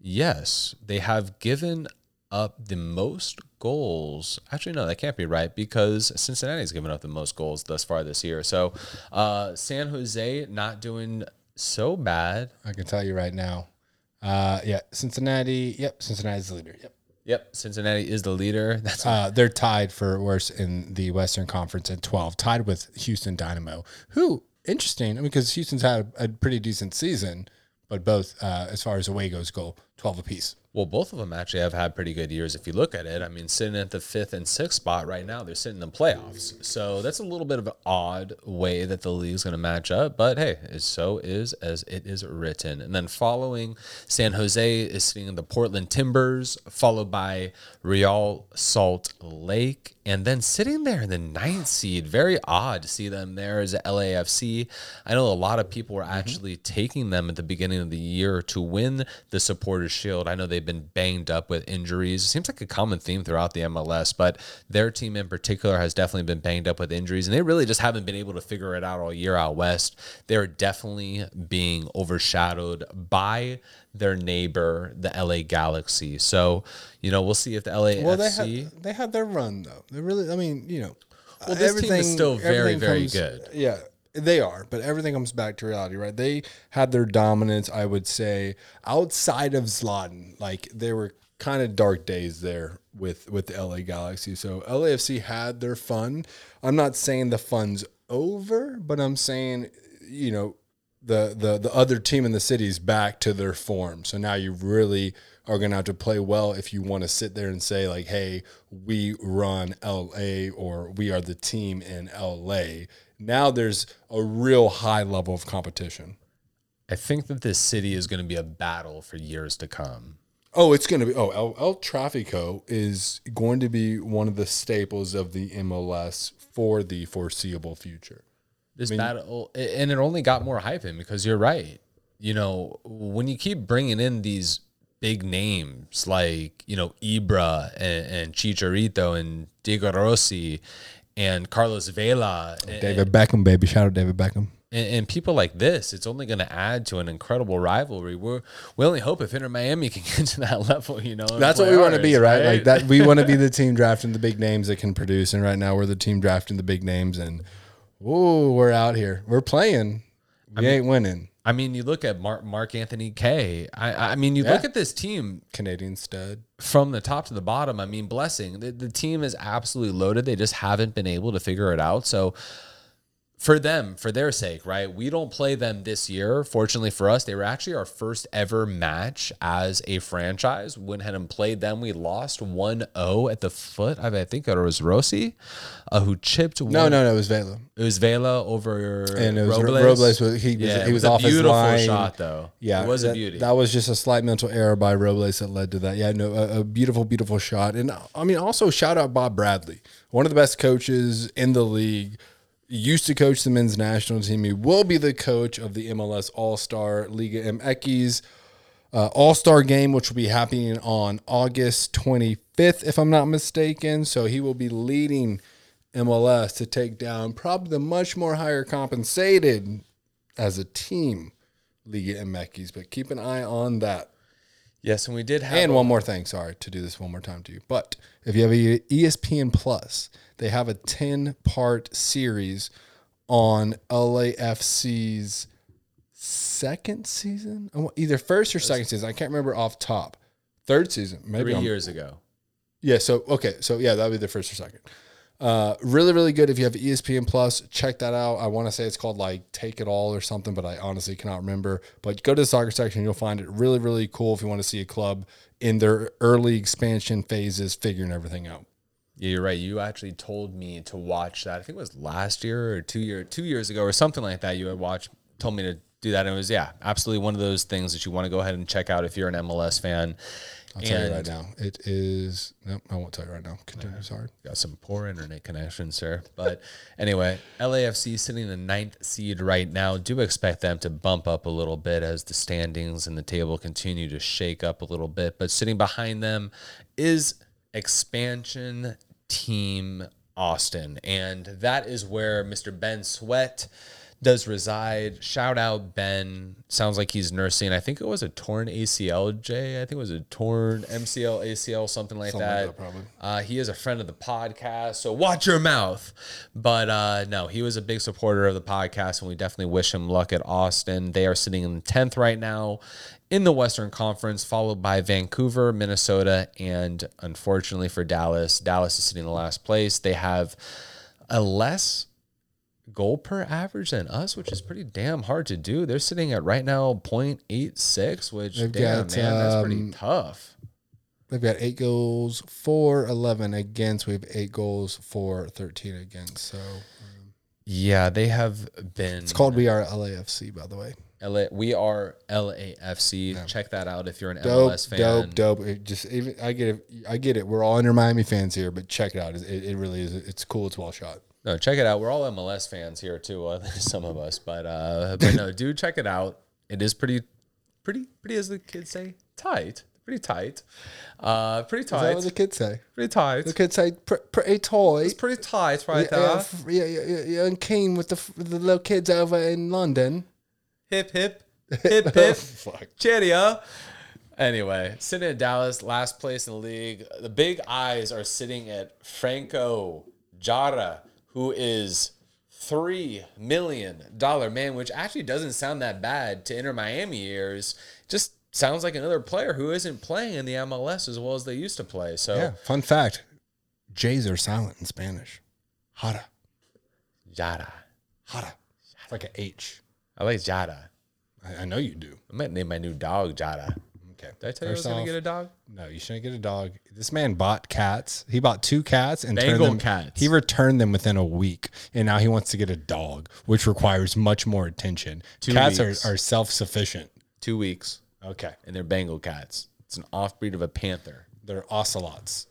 Yes, they have given up the most goals. Actually, no, that can't be right because Cincinnati's given up the most goals thus far this year. So, uh, San Jose not doing so bad. I can tell you right now. Uh, yeah, Cincinnati. Yep, Cincinnati's the leader. Yep. Yep, Cincinnati is the leader. That's Uh, they're tied for worst in the Western Conference at 12, tied with Houston Dynamo, who, interesting, I mean, because Houston's had a, a pretty decent season, but both, uh, as far as away goes, go 12 apiece. Well, both of them actually have had pretty good years if you look at it. I mean, sitting at the fifth and sixth spot right now, they're sitting in the playoffs. So that's a little bit of an odd way that the league's going to match up. But hey, it so is as it is written. And then following San Jose is sitting in the Portland Timbers, followed by Real Salt Lake. And then sitting there in the ninth seed, very odd to see them there as LAFC. I know a lot of people were mm-hmm. actually taking them at the beginning of the year to win the Supporters Shield. I know they've been banged up with injuries. It seems like a common theme throughout the MLS, but their team in particular has definitely been banged up with injuries, and they really just haven't been able to figure it out all year out west. They're definitely being overshadowed by their neighbor, the LA Galaxy. So, you know, we'll see if the LAFC. Well, they had, they had their run, though. They really, I mean, you know. Well, this team is still very, very comes- good. Yeah, they are, but everything comes back to reality, right? They had their dominance, I would say, outside of Zlatan. Like they were kind of dark days there with with the LA Galaxy. So LAFC had their fun. I'm not saying the fun's over, but I'm saying, you know, the the the other team in the city is back to their form. So now you really are going to have to play well if you want to sit there and say like, "Hey, we run LA or we are the team in LA." Now there's a real high level of competition. I think that this city is going to be a battle for years to come. Oh, it's going to be. Oh, El, El Trafico is going to be one of the staples of the MLS for the foreseeable future. This battle, and it only got more hype in because you're right. You know, when you keep bringing in these big names like you know Ibra and, and Chicharito and Diego Rossi and Carlos Vela and, David Beckham, baby, shout out David Beckham. and, and people like this, it's only going to add to an incredible rivalry. We're, we only hope if Inter Miami can get to that level, you know. That's what we want to be, ours, right? Like that. We want to be the team drafting the big names that can produce. And right now, we're the team drafting the big names. And oh, we're out here. We're playing. We ain't winning. I mean, you look at Mark, Mark Anthony Kaye. I, I mean, you look at this team Canadian stud. from the top to the bottom. I mean, blessing. The, the team is absolutely loaded. They just haven't been able to figure it out. So, for them, for their sake, right? We don't play them this year. Fortunately for us, they were actually our first ever match as a franchise. Went ahead and played them. We lost 1 0 at the foot. I, mean, I think it was Rossi uh, who chipped. No, one, no, no. It was Vela. It was Vela over And it was Robles. Robles. was- he was, Yeah, he it was, was a off his beautiful line. shot, though. Yeah, It was a beauty. That was just a slight mental error by Robles that led to that. Yeah, no, a, a beautiful, beautiful shot. And I mean, also shout out Bob Bradley, one of the best coaches in the league. Used to coach the men's national team. He will be the coach of the MLS All Star Liga MX uh, All Star game, which will be happening on August 25th, if I'm not mistaken. So he will be leading MLS to take down probably the much more higher compensated as a team Liga MX. But keep an eye on that. Yes, and we did have And a- one more thing, sorry to do this one more time to you. But if you have a ESPN Plus, they have a 10 part series on LAFC's second season, either first or second season. I can't remember off top. Third season, maybe. three I'm- years ago. Yeah. So okay. So yeah, that'll be the first or second. Uh, really, really good. If you have ESPN Plus, check that out. I want to say it's called like Take It All or something, but I honestly cannot remember. But go to the soccer section, you'll find it really, really cool if you want to see a club in their early expansion phases, figuring everything out. Yeah, you're right. You actually told me to watch that. I think it was last year or two year two years ago or something like that. You had watched, told me to do that, and it was yeah, absolutely one of those things that you want to go ahead and check out if you're an MLS fan. I'll tell you right now. It is. Nope, I won't tell you right now. Continue. Sorry. Got some poor internet connection, sir. But anyway, LAFC sitting in the ninth seed right now. Do expect them to bump up a little bit as the standings and the table continue to shake up a little bit. But sitting behind them is expansion team Austin. And that is where Mr. Ben Sweat does reside. Shout out Ben. Sounds like he's nursing. I think it was a torn ACL, Jay. I think it was a torn MCL, ACL, something like Something like that. that, probably. Uh, he is a friend of the podcast, so watch your mouth. But uh, no, he was a big supporter of the podcast, and we definitely wish him luck at Austin. They are sitting in the 10th right now in the Western Conference, followed by Vancouver, Minnesota, and unfortunately for Dallas, Dallas is sitting in the last place. They have a less goal per average than us, which is pretty damn hard to do. They're sitting at right now 0.86, which They've damn got, man, that's pretty um, tough. They've got eight goals for 11 against. We have eight goals for 13 against. So Yeah, they have been. it's called We Are LAFC, by the way. LA, we are LAFC. Check that out if you're an Dope, MLS fan. dope, dope. It just even I get it. I get it. We're all under Miami fans here, but check it out. It, it really is. It's cool. It's well shot. No, check it out. We're all MLS fans here too. Uh, some of us, but uh, but no, do check it out. It is pretty, pretty, pretty as the kids say, tight. Pretty tight. Uh, pretty Is that tight. what the kids say? pretty tight. The kids say pr- pretty toy. It's pretty tight right yeah, there. yeah, yeah, yeah, yeah, yeah, and keen with the f- the little kids over in London. Hip hip hip hip. Oh, fuck. Cheerio. Anyway, sitting at Dallas, last place in the league. The big eyes are sitting at Franco Jara, who is three million dollar man, which actually doesn't sound that bad to Inter Miami ears. Just sounds like another player who isn't playing in the MLS as well as they used to play. So Yeah. Fun fact: J's are silent in Spanish. Hara, Jara. hara. It's like a H. I like Jada. I, I know you do. I might name my new dog Jada. Okay. Did I tell you I was First gonna get a dog? No, you shouldn't get a dog. This man bought cats. He bought two cats and Bengal turned them, cats. He returned them within a week, and now he wants to get a dog, which requires much more attention. Two cats weeks. are, are self sufficient. Two weeks. Okay, And they're Bengal cats. It's an off breed of a panther. they're ocelots.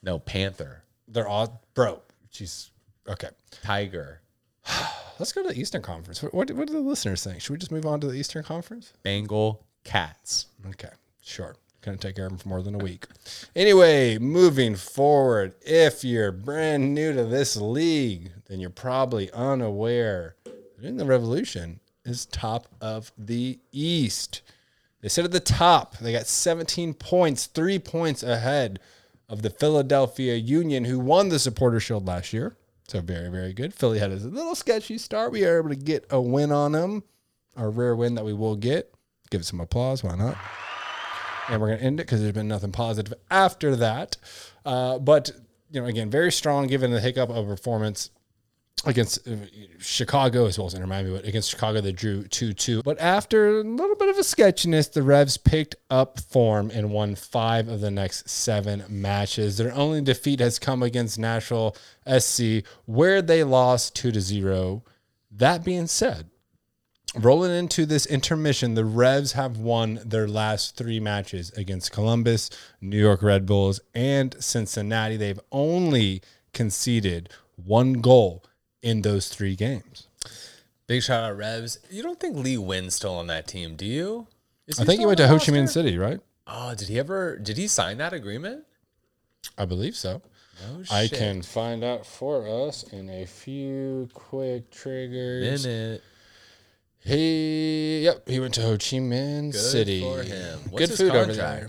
No, panther. They're all bro. She's Okay, Tiger. let's go to the Eastern Conference. What, what, what do the listeners think? Should we just move on to the Eastern Conference? Bengal cats. Okay, sure. Couldn't take care of them for more than a week. Anyway, moving forward, if you're brand new to this league, then you're probably unaware. In the Revolution is top of the East. They sit at the top. They got 17 points, three points ahead of the Philadelphia Union, who won the Supporter Shield last year. So very, very good. Philly had a little sketchy start. We are able to get a win on them, our rare win that we will get. Give it some applause. Why not? and we're going to end it because there's been nothing positive after that. Uh, but you know, again, very strong given the hiccup of performance against uh, Chicago as well as Inter Miami, but against Chicago they drew 2-2. But after a little bit of a sketchiness, the Revs picked up form and won five of the next seven matches. Their only defeat has come against Nashville SC, where they lost 2 to 0. That being said, rolling into this intermission, the Revs have won their last three matches against Columbus, New York Red Bulls, and Cincinnati. They've only conceded one goal in those three games. Big shout out Revs. You don't think Lee Nguyen's still on that team, do you? I think he went to Ho Chi Minh? City, right? Oh, did he ever? Did he sign that agreement? I believe so. No I can find out for us in a few quick triggers. Minute. He, yep, he went to Ho Chi Minh Good City. for him. What's Good food over there.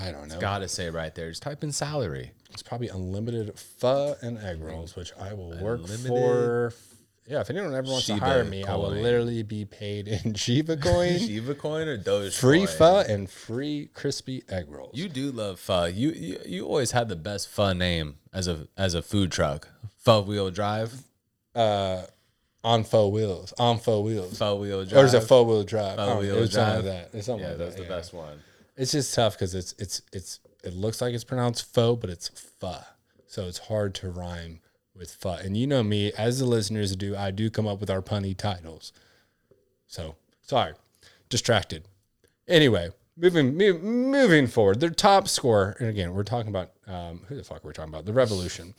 I don't know. Gotta say right there. Just type in salary. It's probably unlimited pho and egg rolls, which I will work Unlimited for. Yeah, if anyone ever wants Shiba to hire me, I will literally be paid in Shiba coin, Shiba coin or Doge free coin? pho, and free crispy egg rolls. You do love pho. You, you you always had the best pho name as a as a food truck. Pho wheel drive. uh, on faux wheels, on faux wheels, Pho wheel drive. or is it faux wheel drive? Know. wheel was something drive. like that. It's something Yeah, like that's that. the yeah. best one. It's just tough because it's it's it's it looks like it's pronounced faux, but it's pho, so it's hard to rhyme with pho. And you know me, as the listeners do, I do come up with our punny titles. So sorry, distracted. Anyway, moving mo- moving forward, their top scorer, and again, we're talking about um, who the fuck we're talking about? The Revolution.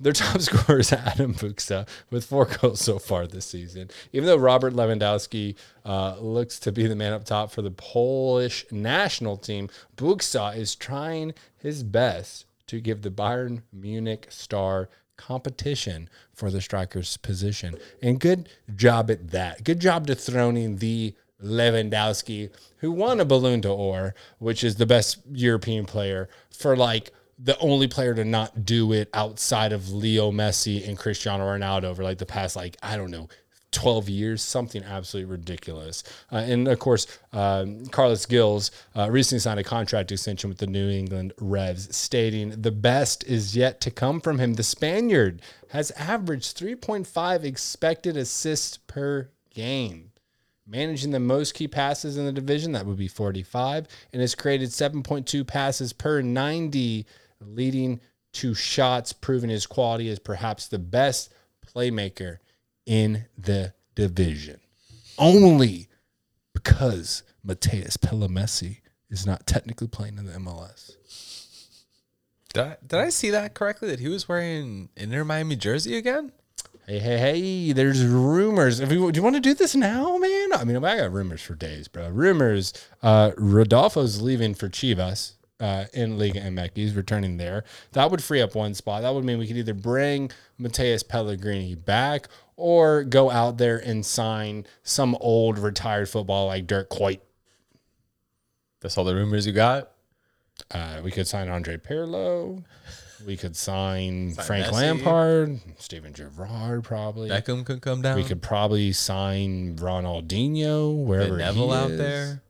Their top scorer is Adam Buksa with four goals so far this season. Even though Robert Lewandowski uh, looks to be the man up top for the Polish national team, Buksa is trying his best to give the Bayern Munich star competition for the striker's position. And good job at that. Good job dethroning the Lewandowski, who won a Ballon d'Or, which is the best European player for like the only player to not do it outside of Leo Messi and Cristiano Ronaldo over like the past like I don't know 12 years, something absolutely ridiculous. Uh, and of course, um, Carles Gil's uh, recently signed a contract extension with the New England Revs, stating the best is yet to come from him. The Spaniard has averaged 3.5 expected assists per game managing the most key passes in the division. That would be 45, and has created 7.2 passes per 90, leading to shots, proving his quality as perhaps the best playmaker in the division. Only because Matías Pellegrini is not technically playing in the MLS. Did I, did I see that correctly? That he was wearing an Inter Miami jersey again? Hey, hey, hey, there's rumors. If you, do you want to do this now, man? I mean, I got rumors for days, bro. Rumors. Uh, Rodolfo's leaving for Chivas uh, in Liga MX. He's returning there. That would free up one spot. That would mean we could either bring Matías Pellegrini back or go out there and sign some old retired football like Dirk Kuyt. That's all the rumors you got. Uh, we could sign Andre Pirlo. We could sign, Frank Messi. Lampard, Steven Gerrard, probably. Beckham could come down. We could probably sign Ronaldinho wherever Neville he out there.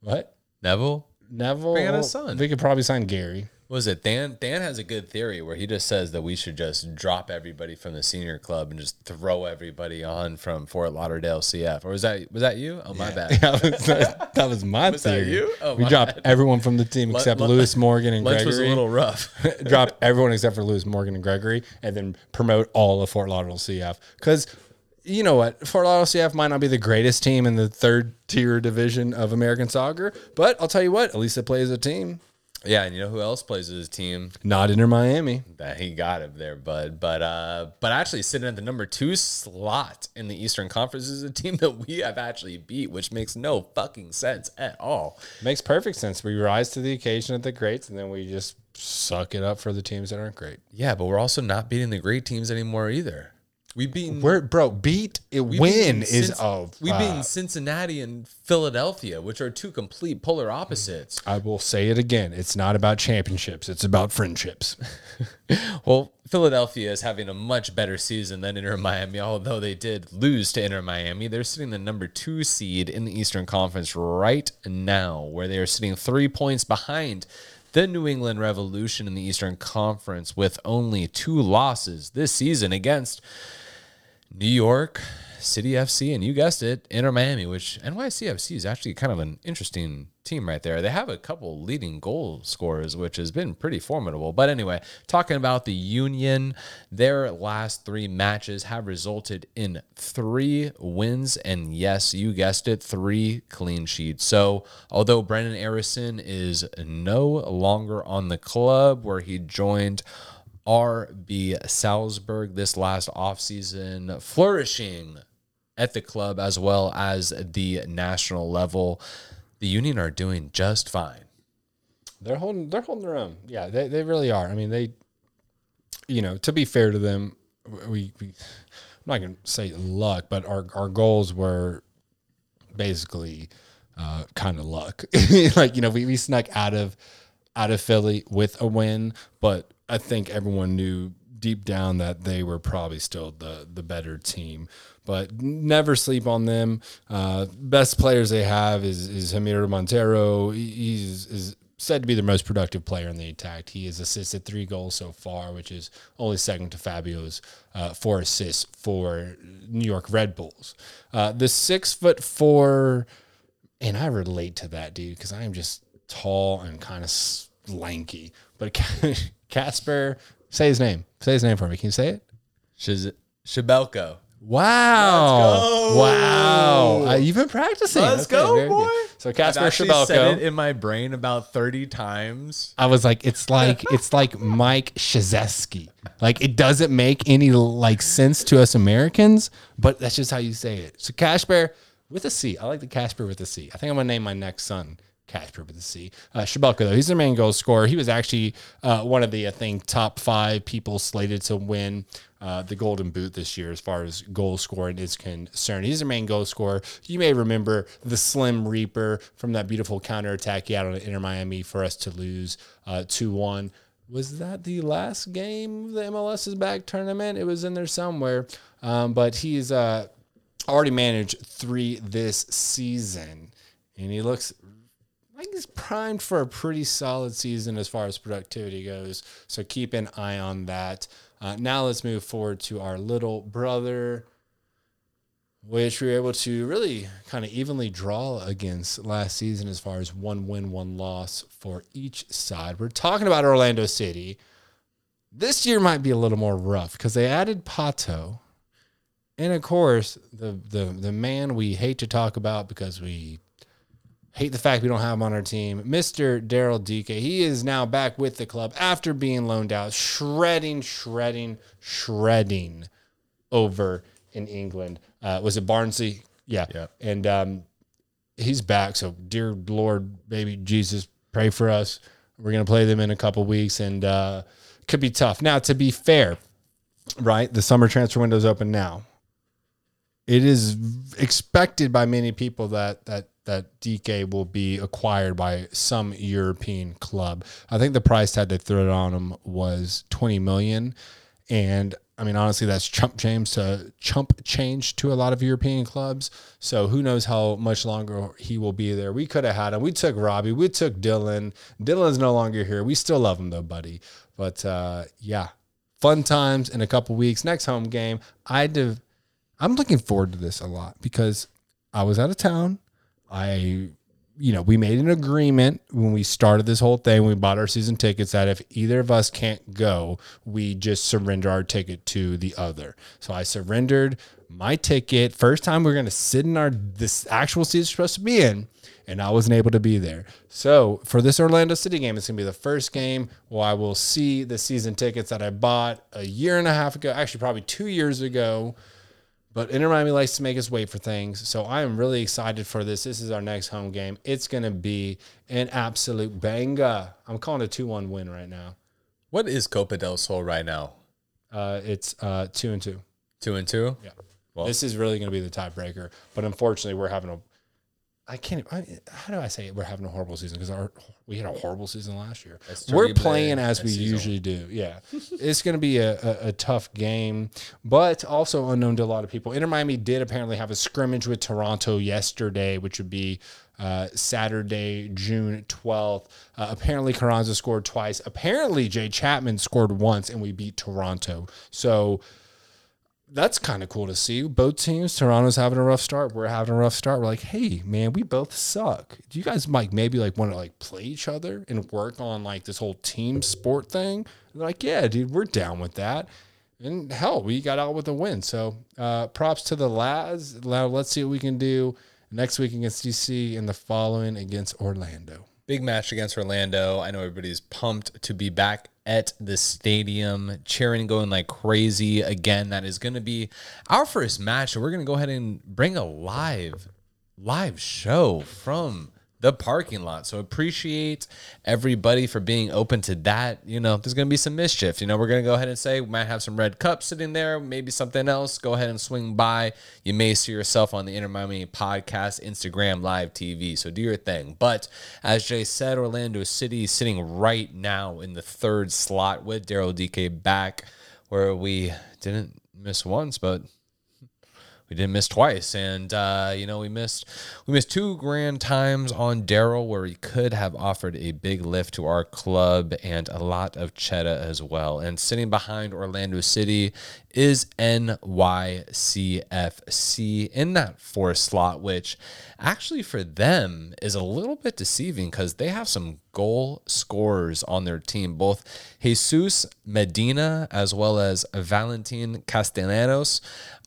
What? Neville. Neville. Bring out his son. We could probably sign Gary. What Was it Dan? Dan has a good theory where he just says that we should just drop everybody from the senior club and just throw everybody on from Fort Lauderdale CF. Or was that was that you? Oh my bad. that, was, that was my Was that theory. you? Oh, we my dropped bad. everyone from the team except lu- Lewis Morgan and Lunch Gregore. was a little rough. drop everyone except for Lewis Morgan and Gregore, and then promote all of Fort Lauderdale CF. Because you know what, Fort Lauderdale CF might not be the greatest team in the third tier division of American soccer, but I'll tell you what, at least it plays a team. yeah, and you know who else plays his team? Not Inter Miami. that he got him there, bud. But uh, but actually sitting at the number two slot in the Eastern Conference is a team that we have actually beat, which makes no fucking sense at all. Makes perfect sense. We rise to the occasion at the greats, and then we just suck it up for the teams that aren't great. Yeah, but we're also not beating the great teams anymore either. We beaten We're bro, beat it. we Win is Cinc- oh, we uh, beaten Cincinnati and Philadelphia, which are two complete polar opposites. I will say it again. It's not about championships. It's about friendships. Well, Philadelphia is having a much better season than Inter Miami, although they did lose to Inter Miami. They're sitting the number two seed in the Eastern Conference right now, where they are sitting three points behind the New England Revolution in the Eastern Conference with only two losses this season against New York City FC, and you guessed it, Inter Miami, which NYCFC is actually kind of an interesting team right there. They have a couple leading goal scorers, which has been pretty formidable. But anyway, talking about the Union, their last three matches have resulted in three wins, and yes, you guessed it, three clean sheets. So although Brenden Aaronson is no longer on the club where he joined RB Salzburg this last offseason, flourishing at the club as well as the national level. The Union are doing just fine. They're holding they're holding their own. Yeah, they, they really are. I mean, they you know, to be fair to them, we, we I'm not gonna say luck, but our our goals were basically uh, kind of luck. like, you know, we, we snuck out of out of Philly with a win, but I think everyone knew deep down that they were probably still the the better team. But never sleep on them. Uh, best players they have is is Jamiro Monteiro. He's is said to be the most productive player in the attack. He has assisted three goals so far, which is only second to Fabio's uh, four assists for New York Red Bulls. Uh, the six foot four, and I relate to that dude because I am just tall and kind of lanky. But Casper, say his name. Say his name for me. Can you say it? Shiz- Shibelko. Wow! Wow! Uh, you've been practicing. Let's Okay, go, very good. boy. So Casper actually said it in my brain about 30 times. I was like, it's like it's like Mike Shazeski. Like it doesn't make any like sense to us Americans, but that's just how you say it. So Casper with a C. I like the Casper with a C. I think I'm gonna name my next son Casper with a C. Uh, Shabelka though, he's their main goal scorer. He was actually uh, one of the I think top five people slated to win uh, the Golden Boot this year as far as goal scoring is concerned. He's their main goal scorer. You may remember the Slim Reaper from that beautiful counterattack he had on Inter Miami for us to lose uh, two one. Was that the last game of the MLS's back tournament? It was in there somewhere, um, but he's uh, already managed three this season, and he looks he's primed for a pretty solid season as far as productivity goes. So keep an eye on that. Uh, now let's move forward to our little brother, which we were able to really kind of evenly draw against last season as far as one win, one loss for each side. We're talking about Orlando City. This year might be a little more rough because they added Pato. And of course, the, the the man we hate to talk about because we hate the fact we don't have him on our team, Mr. Daryl Dike. He is now back with the club after being loaned out, shredding, shredding, shredding over in England. Uh, was it Barnsley? Yeah. yeah. And um, he's back. So, dear Lord, baby Jesus, pray for us. We're going to play them in a couple weeks and uh, could be tough. Now, to be fair, right, the summer transfer window is open now it is expected by many people that that that Dike will be acquired by some European club. I think the price tag they threw it on him was 20 million and I mean honestly that's chump change to chump change to a lot of European clubs. So who knows how much longer he will be there. We could have had him. We took Robbie, we took Dylan. Dylan's no longer here. We still love him though, buddy. But uh yeah, fun times in a couple weeks. Next home game, I div- I'm looking forward to this a lot because I was out of town. I, you know, we made an agreement when we started this whole thing. We bought our season tickets that if either of us can't go, we just surrender our ticket to the other. So I surrendered my ticket. First time we're going to sit in our this actual seat we're supposed to be in, and I wasn't able to be there. So for this Orlando City game, it's going to be the first game where I will see the season tickets that I bought a year and a half ago, actually probably two years ago. But Inter Miami likes to make us wait for things. So I am really excited for this. This is our next home game. It's going to be an absolute banger. I'm calling it a 2 1 win right now. What is Copa del Sol right now? Uh, it's uh, 2 and 2. Two and two? Yeah. Well- this is really going to be the tiebreaker. But unfortunately, we're having a. I can't. I, how do I say it? We're having a horrible season because our we had a horrible season last year. We're playing as we It's seasonal. usually do. Yeah, it's going to be a, a, a tough game, but also unknown to a lot of people. Inter Miami did apparently have a scrimmage with Toronto yesterday, which would be uh, Saturday, June twelfth. Uh, apparently, Carranza scored twice. Apparently, Jay Chapman scored once, and we beat Toronto. So that's kind of cool to see. Both teams, Toronto's having a rough start. We're having a rough start. We're like, hey, man, we both suck. Do you guys like maybe like want to like play each other and work on like this whole team sport thing? Like, yeah, dude, we're down with that. And hell, we got out with a win. So uh, props to the lads. Now let's see what we can do next week against DC and the following against Orlando. Big match against Orlando. I know everybody's pumped to be back at the stadium, cheering, going like crazy again. That is going to be our first match. And we're going to go ahead and bring a live, live show from the parking lot. So appreciate everybody for being open to that. You know, there's going to be some mischief. You know, we're going to go ahead and say we might have some red cups sitting there, maybe something else. Go ahead and swing by. You may see yourself on the Inter Miami podcast, Instagram, live TV. So do your thing. But as Jay said, Orlando City is sitting right now in the third slot with Daryl Dike back, where we didn't miss once, but we didn't miss twice, and uh, you know we missed we missed two grand times on Daryl where he could have offered a big lift to our club and a lot of cheddar as well. And sitting behind Orlando City is NYCFC in that fourth slot, which actually for them is a little bit deceiving because they have some goal scorers on their team, both Jesus Medina as well as Valentin Castellanos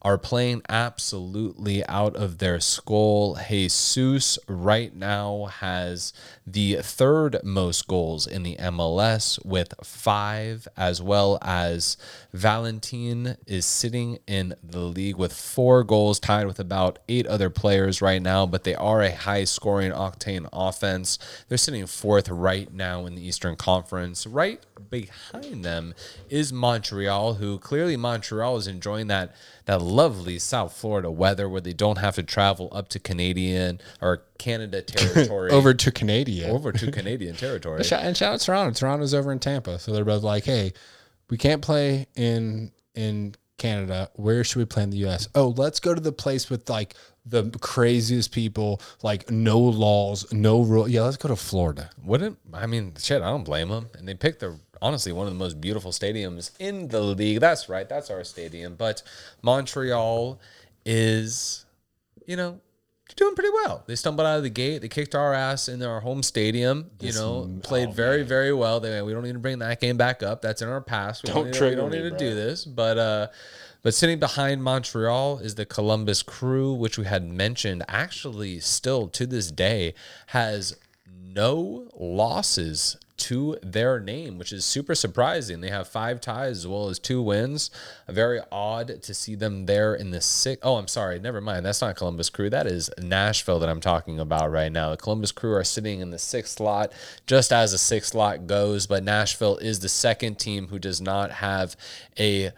are playing absolutely out of their skull. Jesus right now has the third most goals in the MLS with five, as well as Valentin is sitting in the league with four goals, tied with about eight other players right now, but they are a high scoring octane offense. They're sitting fourth right now in the Eastern Conference. Right behind them is Montreal, who clearly Montreal is enjoying that that lovely South Florida weather where they don't have to travel up to Canadian or Canada territory Over to Over to Canadian territory. And shout out Toronto. Toronto's over in Tampa, so they're both like, "Hey, we can't play in in Canada. Where should we play in the U.S.? Oh, let's go to the place with like the craziest people, like no laws, no rule. Yeah, let's go to Florida. Wouldn't I mean shit? I don't blame them. And they picked the honestly one of the most beautiful stadiums in the league. That's right. That's our stadium. But Montreal is, you know, doing pretty well. They stumbled out of the gate. They kicked our ass in our home stadium. You know, played very very well. They we don't need to bring that game back up. That's in our past. We Don't don't, need, to- we don't me, need to bro. do this. But uh, but sitting behind Montreal is the Columbus Crew, which we had mentioned. Actually, still to this day has no losses to their name, which is super surprising. They have five ties as well as two wins. Very odd to see them there in the six. Oh, I'm sorry. Never mind. That's not Columbus Crew. That is Nashville that I'm talking about right now. The Columbus Crew are sitting in the sixth slot, just as the sixth slot goes. But Nashville is the second team who does not have a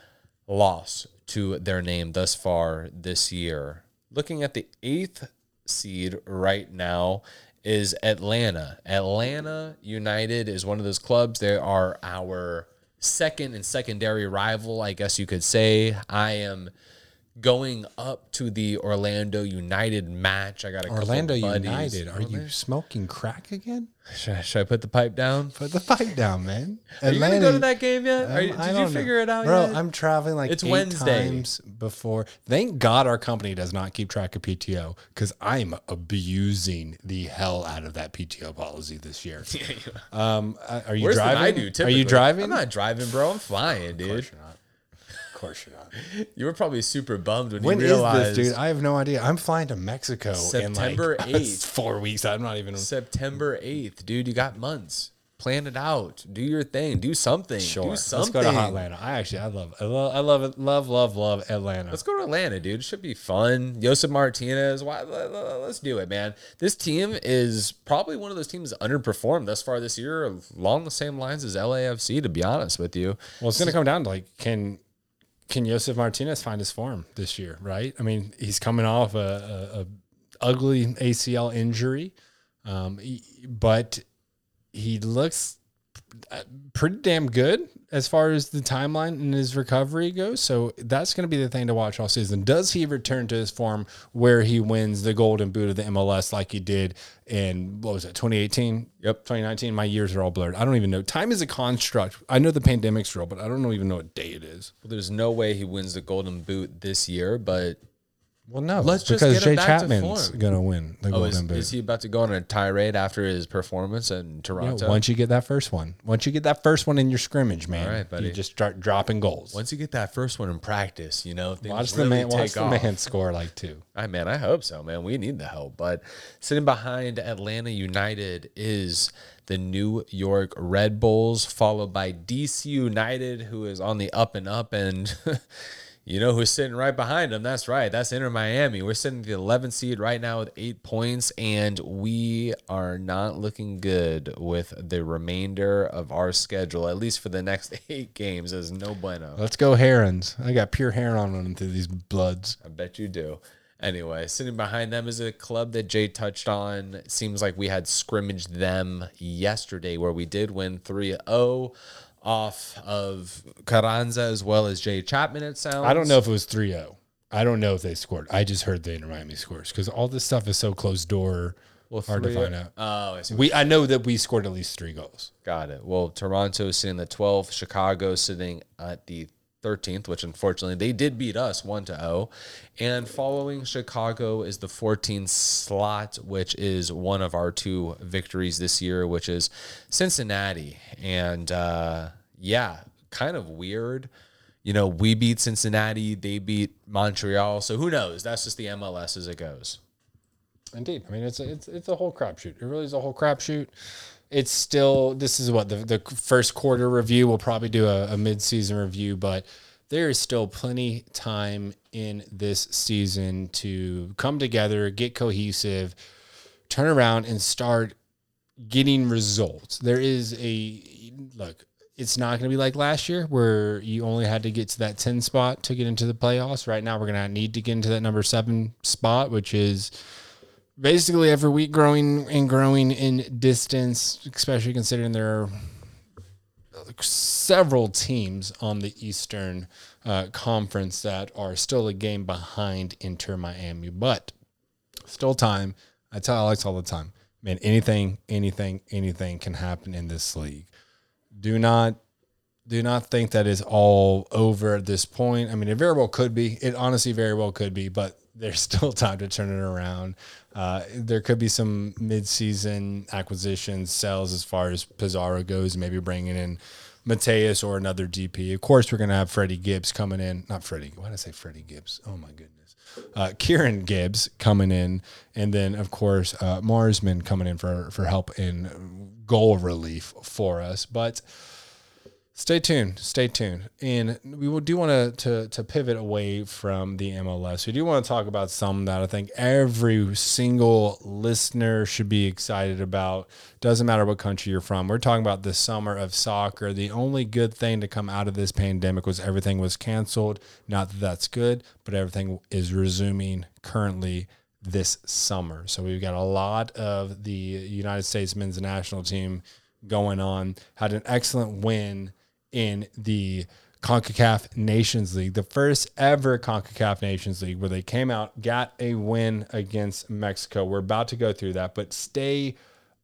loss to their name thus far this year. Looking at the eighth seed right now is Atlanta. Atlanta United is one of those clubs. They are our second and secondary rival, I guess you could say. I am going up to the Orlando United match. I got a Orlando. United. Are you smoking crack again? Should I, should I put the pipe down? Put the pipe down, man. Are you gonna go to that game yet? Are you- Um, did you don't know. figure it out bro? yet? I'm traveling like It's eight Wednesday. times before. Thank God our company does not keep track of PTO because I'm abusing the hell out of that PTO policy this year. um, uh, are you Worse driving? I do. Are you driving? I'm not driving, bro. I'm flying, dude. Of course you're not. You were probably super bummed when, When you is realized this, dude? I have no idea. I'm flying to Mexico September in like 8th. four weeks. I'm not even. September 8th, dude. You got months. Plan it out. Do your thing. Do something. Sure. Do Let's go to Atlanta. I actually, I love, I love, I love it. Love, love, love Atlanta. Let's go to Atlanta, dude. It should be fun. Josef Martinez. Why, let- let- let's do it, man. This team is probably one of those teams underperformed thus far this year, along the same lines as LAFC. To be honest with you, Well, it's going to come down to like, can can Josef Martinez find his form this year? Right? I mean, he's coming off a, a, a ugly ACL injury, um, he- but he looks uh, pretty damn good. As far as the timeline and his recovery goes. So that's going to be the thing to watch all season. Does he return to his form where he wins the golden boot of the MLS like he did in what was it, 2018? Yep, 2019. My years are all blurred. I don't even know. Time is a construct. I know the pandemic's real, but I don't even know what day it is. Well, there's no way he wins the golden boot this year, but Well, no, Let's just because get Jay him back to Chapman's to win the oh, golden is, boot. is he about to go on a tirade after his performance in Yeah, Toronto? once you get that first one, once you get that first one in your scrimmage, man, All right, buddy. you just start dropping goals. Once you get that first one in practice, you know, things watch the man, watch the man score like two. I man, I hope so, man. We need the help. But sitting behind Atlanta United is the New York Red Bulls, followed by DC United, who is on the up and up. And you know who's sitting right behind them? That's right. That's Inter Miami. We're sitting at the 11th seed right now with eight points, and we are not looking good with the remainder of our schedule, at least for the next eight games. There's no bueno. Let's go Herons. I got pure heron on them through these bloods. I bet you do. Anyway, sitting behind them is a club that Jay touched on. It seems like we had scrimmaged them yesterday where we did win 3 0 off of Carranza as well as Jay Chapman, it sounds. I don't know if it was 3 0. I don't know if they scored. I just heard the Inter Miami scores because all this stuff is so closed door. Well, hard to 3-0 find oh. out. Oh, I see. We I know that we scored at least three goals. Got it. Well, Toronto is sitting at 12, Chicago sitting at the 13th, which unfortunately they did beat us 1 to 0. And following Chicago is the 14th slot, which is one of our two victories this year, which is Cincinnati. And uh, yeah, kind of weird. You know, we beat Cincinnati, they beat Montreal. So who knows? That's just the MLS as it goes. Indeed. I mean, it's a, it's it's a whole crapshoot. It really is a whole crapshoot. It's still this is what the the first quarter review. We'll probably do a, a mid season review, but there is still plenty time in this season to come together, get cohesive, turn around, and start getting results. There is a look. It's not going to be like last year where you only had to get to that 10 spot to get into the playoffs. Right now, we're going to need to get into that number seven spot, which is basically every week growing and growing in distance, especially considering there are several teams on the Eastern uh, Conference that are still a game behind Inter Miami, but still time. I tell Alex all the time, man, anything, anything, anything can happen in this league. Do not do not think that is all over at this point. I mean, it very well could be. It honestly very well could be, but there's still time to turn it around. Uh, there could be some mid-season acquisitions, sales as far as Pizarro goes, maybe bringing in Mateus or another DP. Of course, we're going to have Freddie Gibbs coming in. Not Freddie. Why did I say Freddie Gibbs? Oh my goodness. Uh, Kieran Gibbs coming in, and then of course uh, Marsman coming in for for help in goal relief for us. But Stay tuned. Stay tuned. And we do want to, to to pivot away from the MLS. We do want to talk about some that I think every single listener should be excited about. Doesn't matter what country you're from. We're talking about the summer of soccer. The only good thing to come out of this pandemic was everything was canceled. Not that that's good, but everything is resuming currently this summer. So we've got a lot of the United States men's national team going on. Had an excellent win in the CONCACAF Nations League, the first ever CONCACAF Nations League, where they came out, got a win against Mexico. We're about to go through that, but stay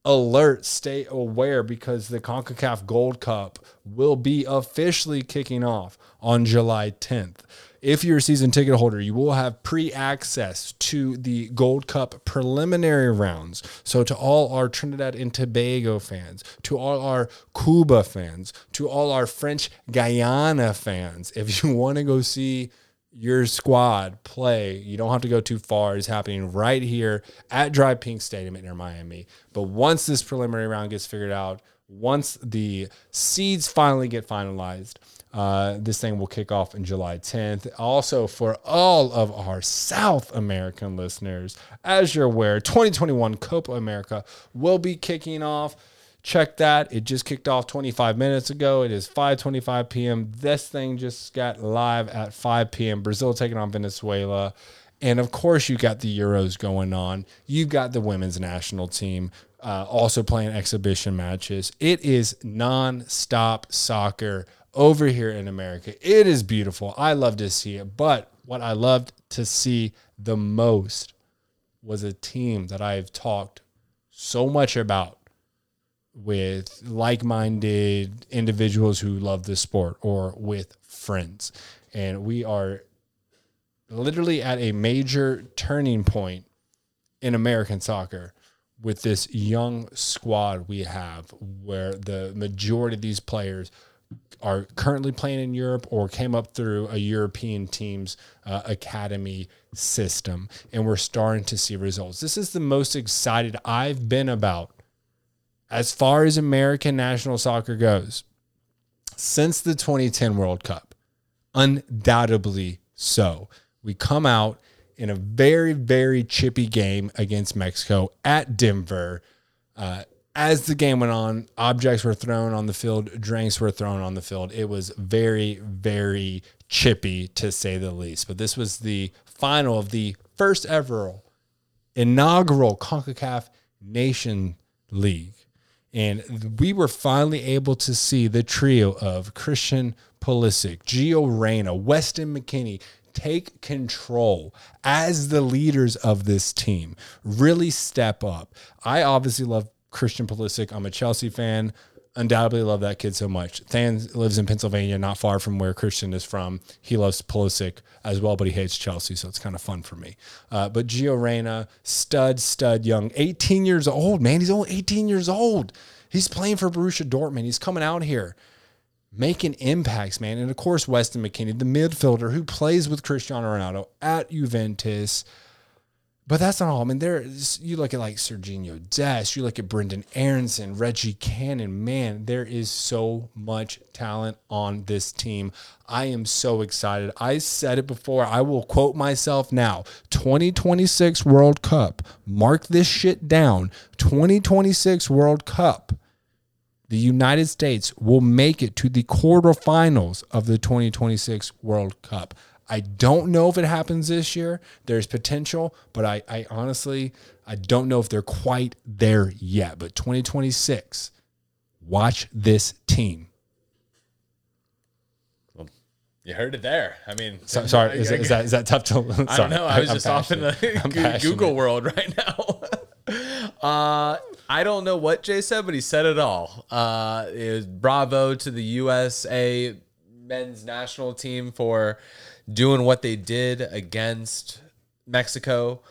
alert, stay aware because the CONCACAF Gold Cup will be officially kicking off on July 10th. If you're a season ticket holder, you will have pre access to the Gold Cup preliminary rounds. So, to all our Trinidad and Tobago fans, to all our Cuba fans, to all our French Guiana fans, if you want to go see your squad play, you don't have to go too far. It's happening right here at DRV PNK Stadium near Miami. But once this preliminary round gets figured out, once the seeds finally get finalized, uh, this thing will kick off in July 10th. Also, for all of our South American listeners, as you're aware, 2021 Copa America will be kicking off. Check that. It just kicked off 25 minutes ago. It is 5:25 p.m. This thing just got live at 5 p.m. Brazil taking on Venezuela. And of course, you got the Euros going on. You've got the women's national team uh, also playing exhibition matches. It is non-stop soccer over here in America. It is beautiful. I love to see it. But what I loved to see the most was a team that I've talked so much about with like-minded individuals who love the sport or with friends. And we are literally at a major turning point in American soccer with this young squad we have where the majority of these players are currently playing in Europe or came up through a European team's uh, academy system and we're starting to see results. This is the most excited I've been about as far as American national soccer goes since the 2010 World Cup. Undoubtedly so. We come out in a very, very chippy game against Mexico at Denver. Uh, as the game went on, objects were thrown on the field, drinks were thrown on the field. It was very, very chippy to say the least. But this was the final of the first ever inaugural CONCACAF Nation League. And we were finally able to see the trio of Christian Pulisic, Gio Reyna, Weston McKennie take control as the leaders of this team, really step up. I obviously love Christian Pulisic. I'm a Chelsea fan. Undoubtedly love that kid so much. Than lives in Pennsylvania, not far from where Christian is from. He loves Pulisic as well, but he hates Chelsea, so it's kind of fun for me. Uh, but Gio Reyna, stud, stud, young, 18 years old, man. He's only 18 years old. He's playing for Borussia Dortmund. He's coming out here making impacts, man. And of course, Weston McKennie, the midfielder who plays with Cristiano Ronaldo at Juventus. But that's not all. I mean, there you look at like Sergiño Dest, you look at Brenden Aaronson, Reggie Cannon. Man, there is so much talent on this team. I am so excited. I said it before. I will quote myself now. 2026 World Cup. Mark this shit down. 2026 World Cup the United States will make it to the quarterfinals of the 2026 World Cup. I don't know if it happens this year. There's potential, but I, I honestly I don't know if they're quite there yet. But 2026, watch this team. Well, you heard it there. I mean, so, sorry, is, is, that is that tough to? Sorry, I don't know. I was I'm just passionate. off in the Google world right now. uh, I don't know what Jay said, but he said it all. Uh, it was bravo to the USA men's national team for doing what they did against Mexico.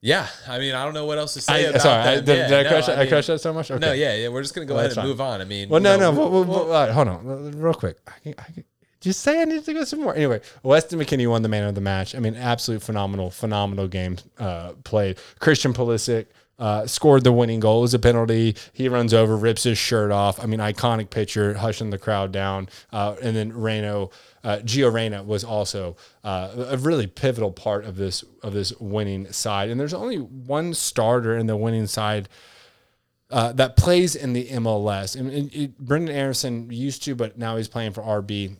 Yeah, I mean, I don't know what else to say. I, about sorry, that. I, did, yeah, did I, no, crush, I, I crush that so much? Okay. No, yeah, yeah. We're just gonna go well, ahead and move on. I mean, well, no, no. no we'll, we'll, hold on, real quick. I can, I can, just say I need to go some more. Anyway, Weston McKennie won the man of the match. I mean, absolute phenomenal, phenomenal game uh, played. Christian Pulisic uh, scored the winning goal. It was a penalty. He runs over, rips his shirt off. I mean, iconic picture, hushing the crowd down. Uh, and then Reno, uh, Gio Reyna was also uh, a really pivotal part of this of this winning side. And there's only one starter in the winning side. Uh, that plays in the MLS. And, and it, Brenden Aaronson used to, but now he's playing for RB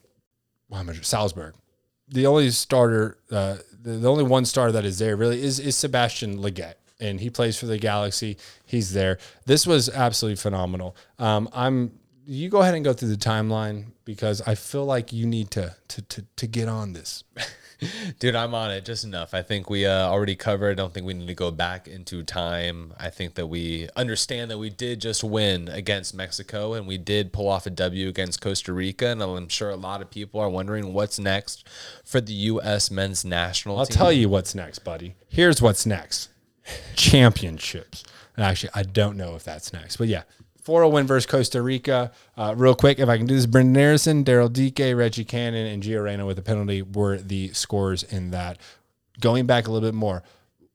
Salzburg. The only starter, uh, the, the, only one star that is there really is is Sebastian Lletget, and he plays for the Galaxy. He's there. This was absolutely phenomenal. Um, I'm. You go ahead and go through the timeline because I feel like you need to to to, to get on this. Dude, I'm on it just enough. I think we uh, already covered. I don't think we need to go back into time. I think that we understand that we did just win against Mexico and we did pull off a W against Costa Rica. And I'm sure a lot of people are wondering what's next for the U.S. men's national I'll team. tell you what's next, buddy. Here's what's next championships. And actually, I don't know if that's next, but yeah, 4 win versus Costa Rica. Uh, real quick, if I can do this, Brenden Aaronson, Daryl Dike, Reggie Cannon, and Gio Reyna with a penalty were the scores in that. Going back a little bit more,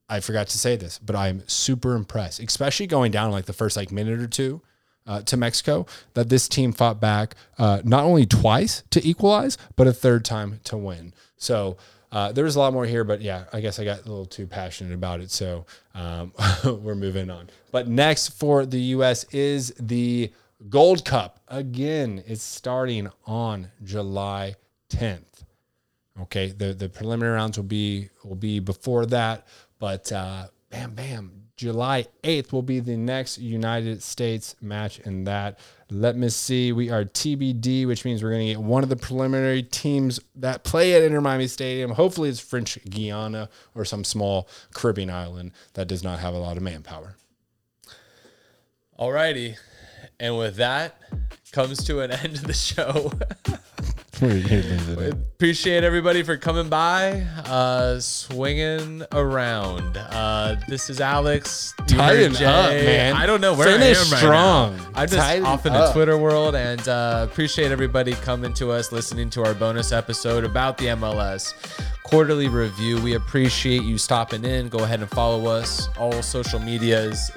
I forgot to say this, but I'm super impressed, especially going down like the first like minute or two. Uh, to Mexico, that this team fought back uh, not only twice to equalize, but a third time to win. So uh, there's a lot more here, but yeah, I guess I got a little too passionate about it. So um, we're moving on. But next for the U.S. is the Gold Cup. Again, it's starting on July 10th. Okay, the the preliminary rounds will be will be before that, but uh, bam, bam, July eighth will be the next United States match in that. Let me see. We are TBD, which means we're going to get one of the preliminary teams that play at Inter Miami Stadium. Hopefully, it's French Guiana or some small Caribbean island that does not have a lot of manpower. Alrighty. And with that comes to an end of the show. Appreciate everybody for coming by, uh, swinging around. Uh, this is Alex. Jay. up, man. I don't know where Finish I am right strong. now. I'm just Tighten off in the up. Twitter world, and uh, appreciate everybody coming to us, listening to our bonus episode about the MLS quarterly review. We appreciate you stopping in. Go ahead and follow us. All social medias.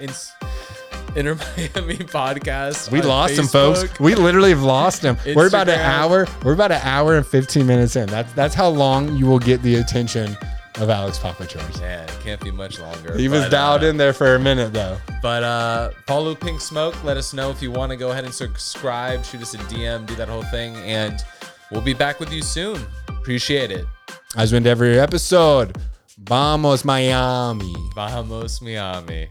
Inter Miami podcast. We lost him, folks. We literally have lost him. We're about an hour. We're about an hour and fifteen minutes in. That's that's how long you will get the attention of Alex Papachores. Man, it can't be much longer. He was but, dialed uh, in there for a minute though. But uh, follow Pink Smoke. Let us know if you want to go ahead and subscribe. Shoot us a DM. Do that whole thing, and we'll be back with you soon. Appreciate it. As we end every episode, vamos Miami. Vamos Miami.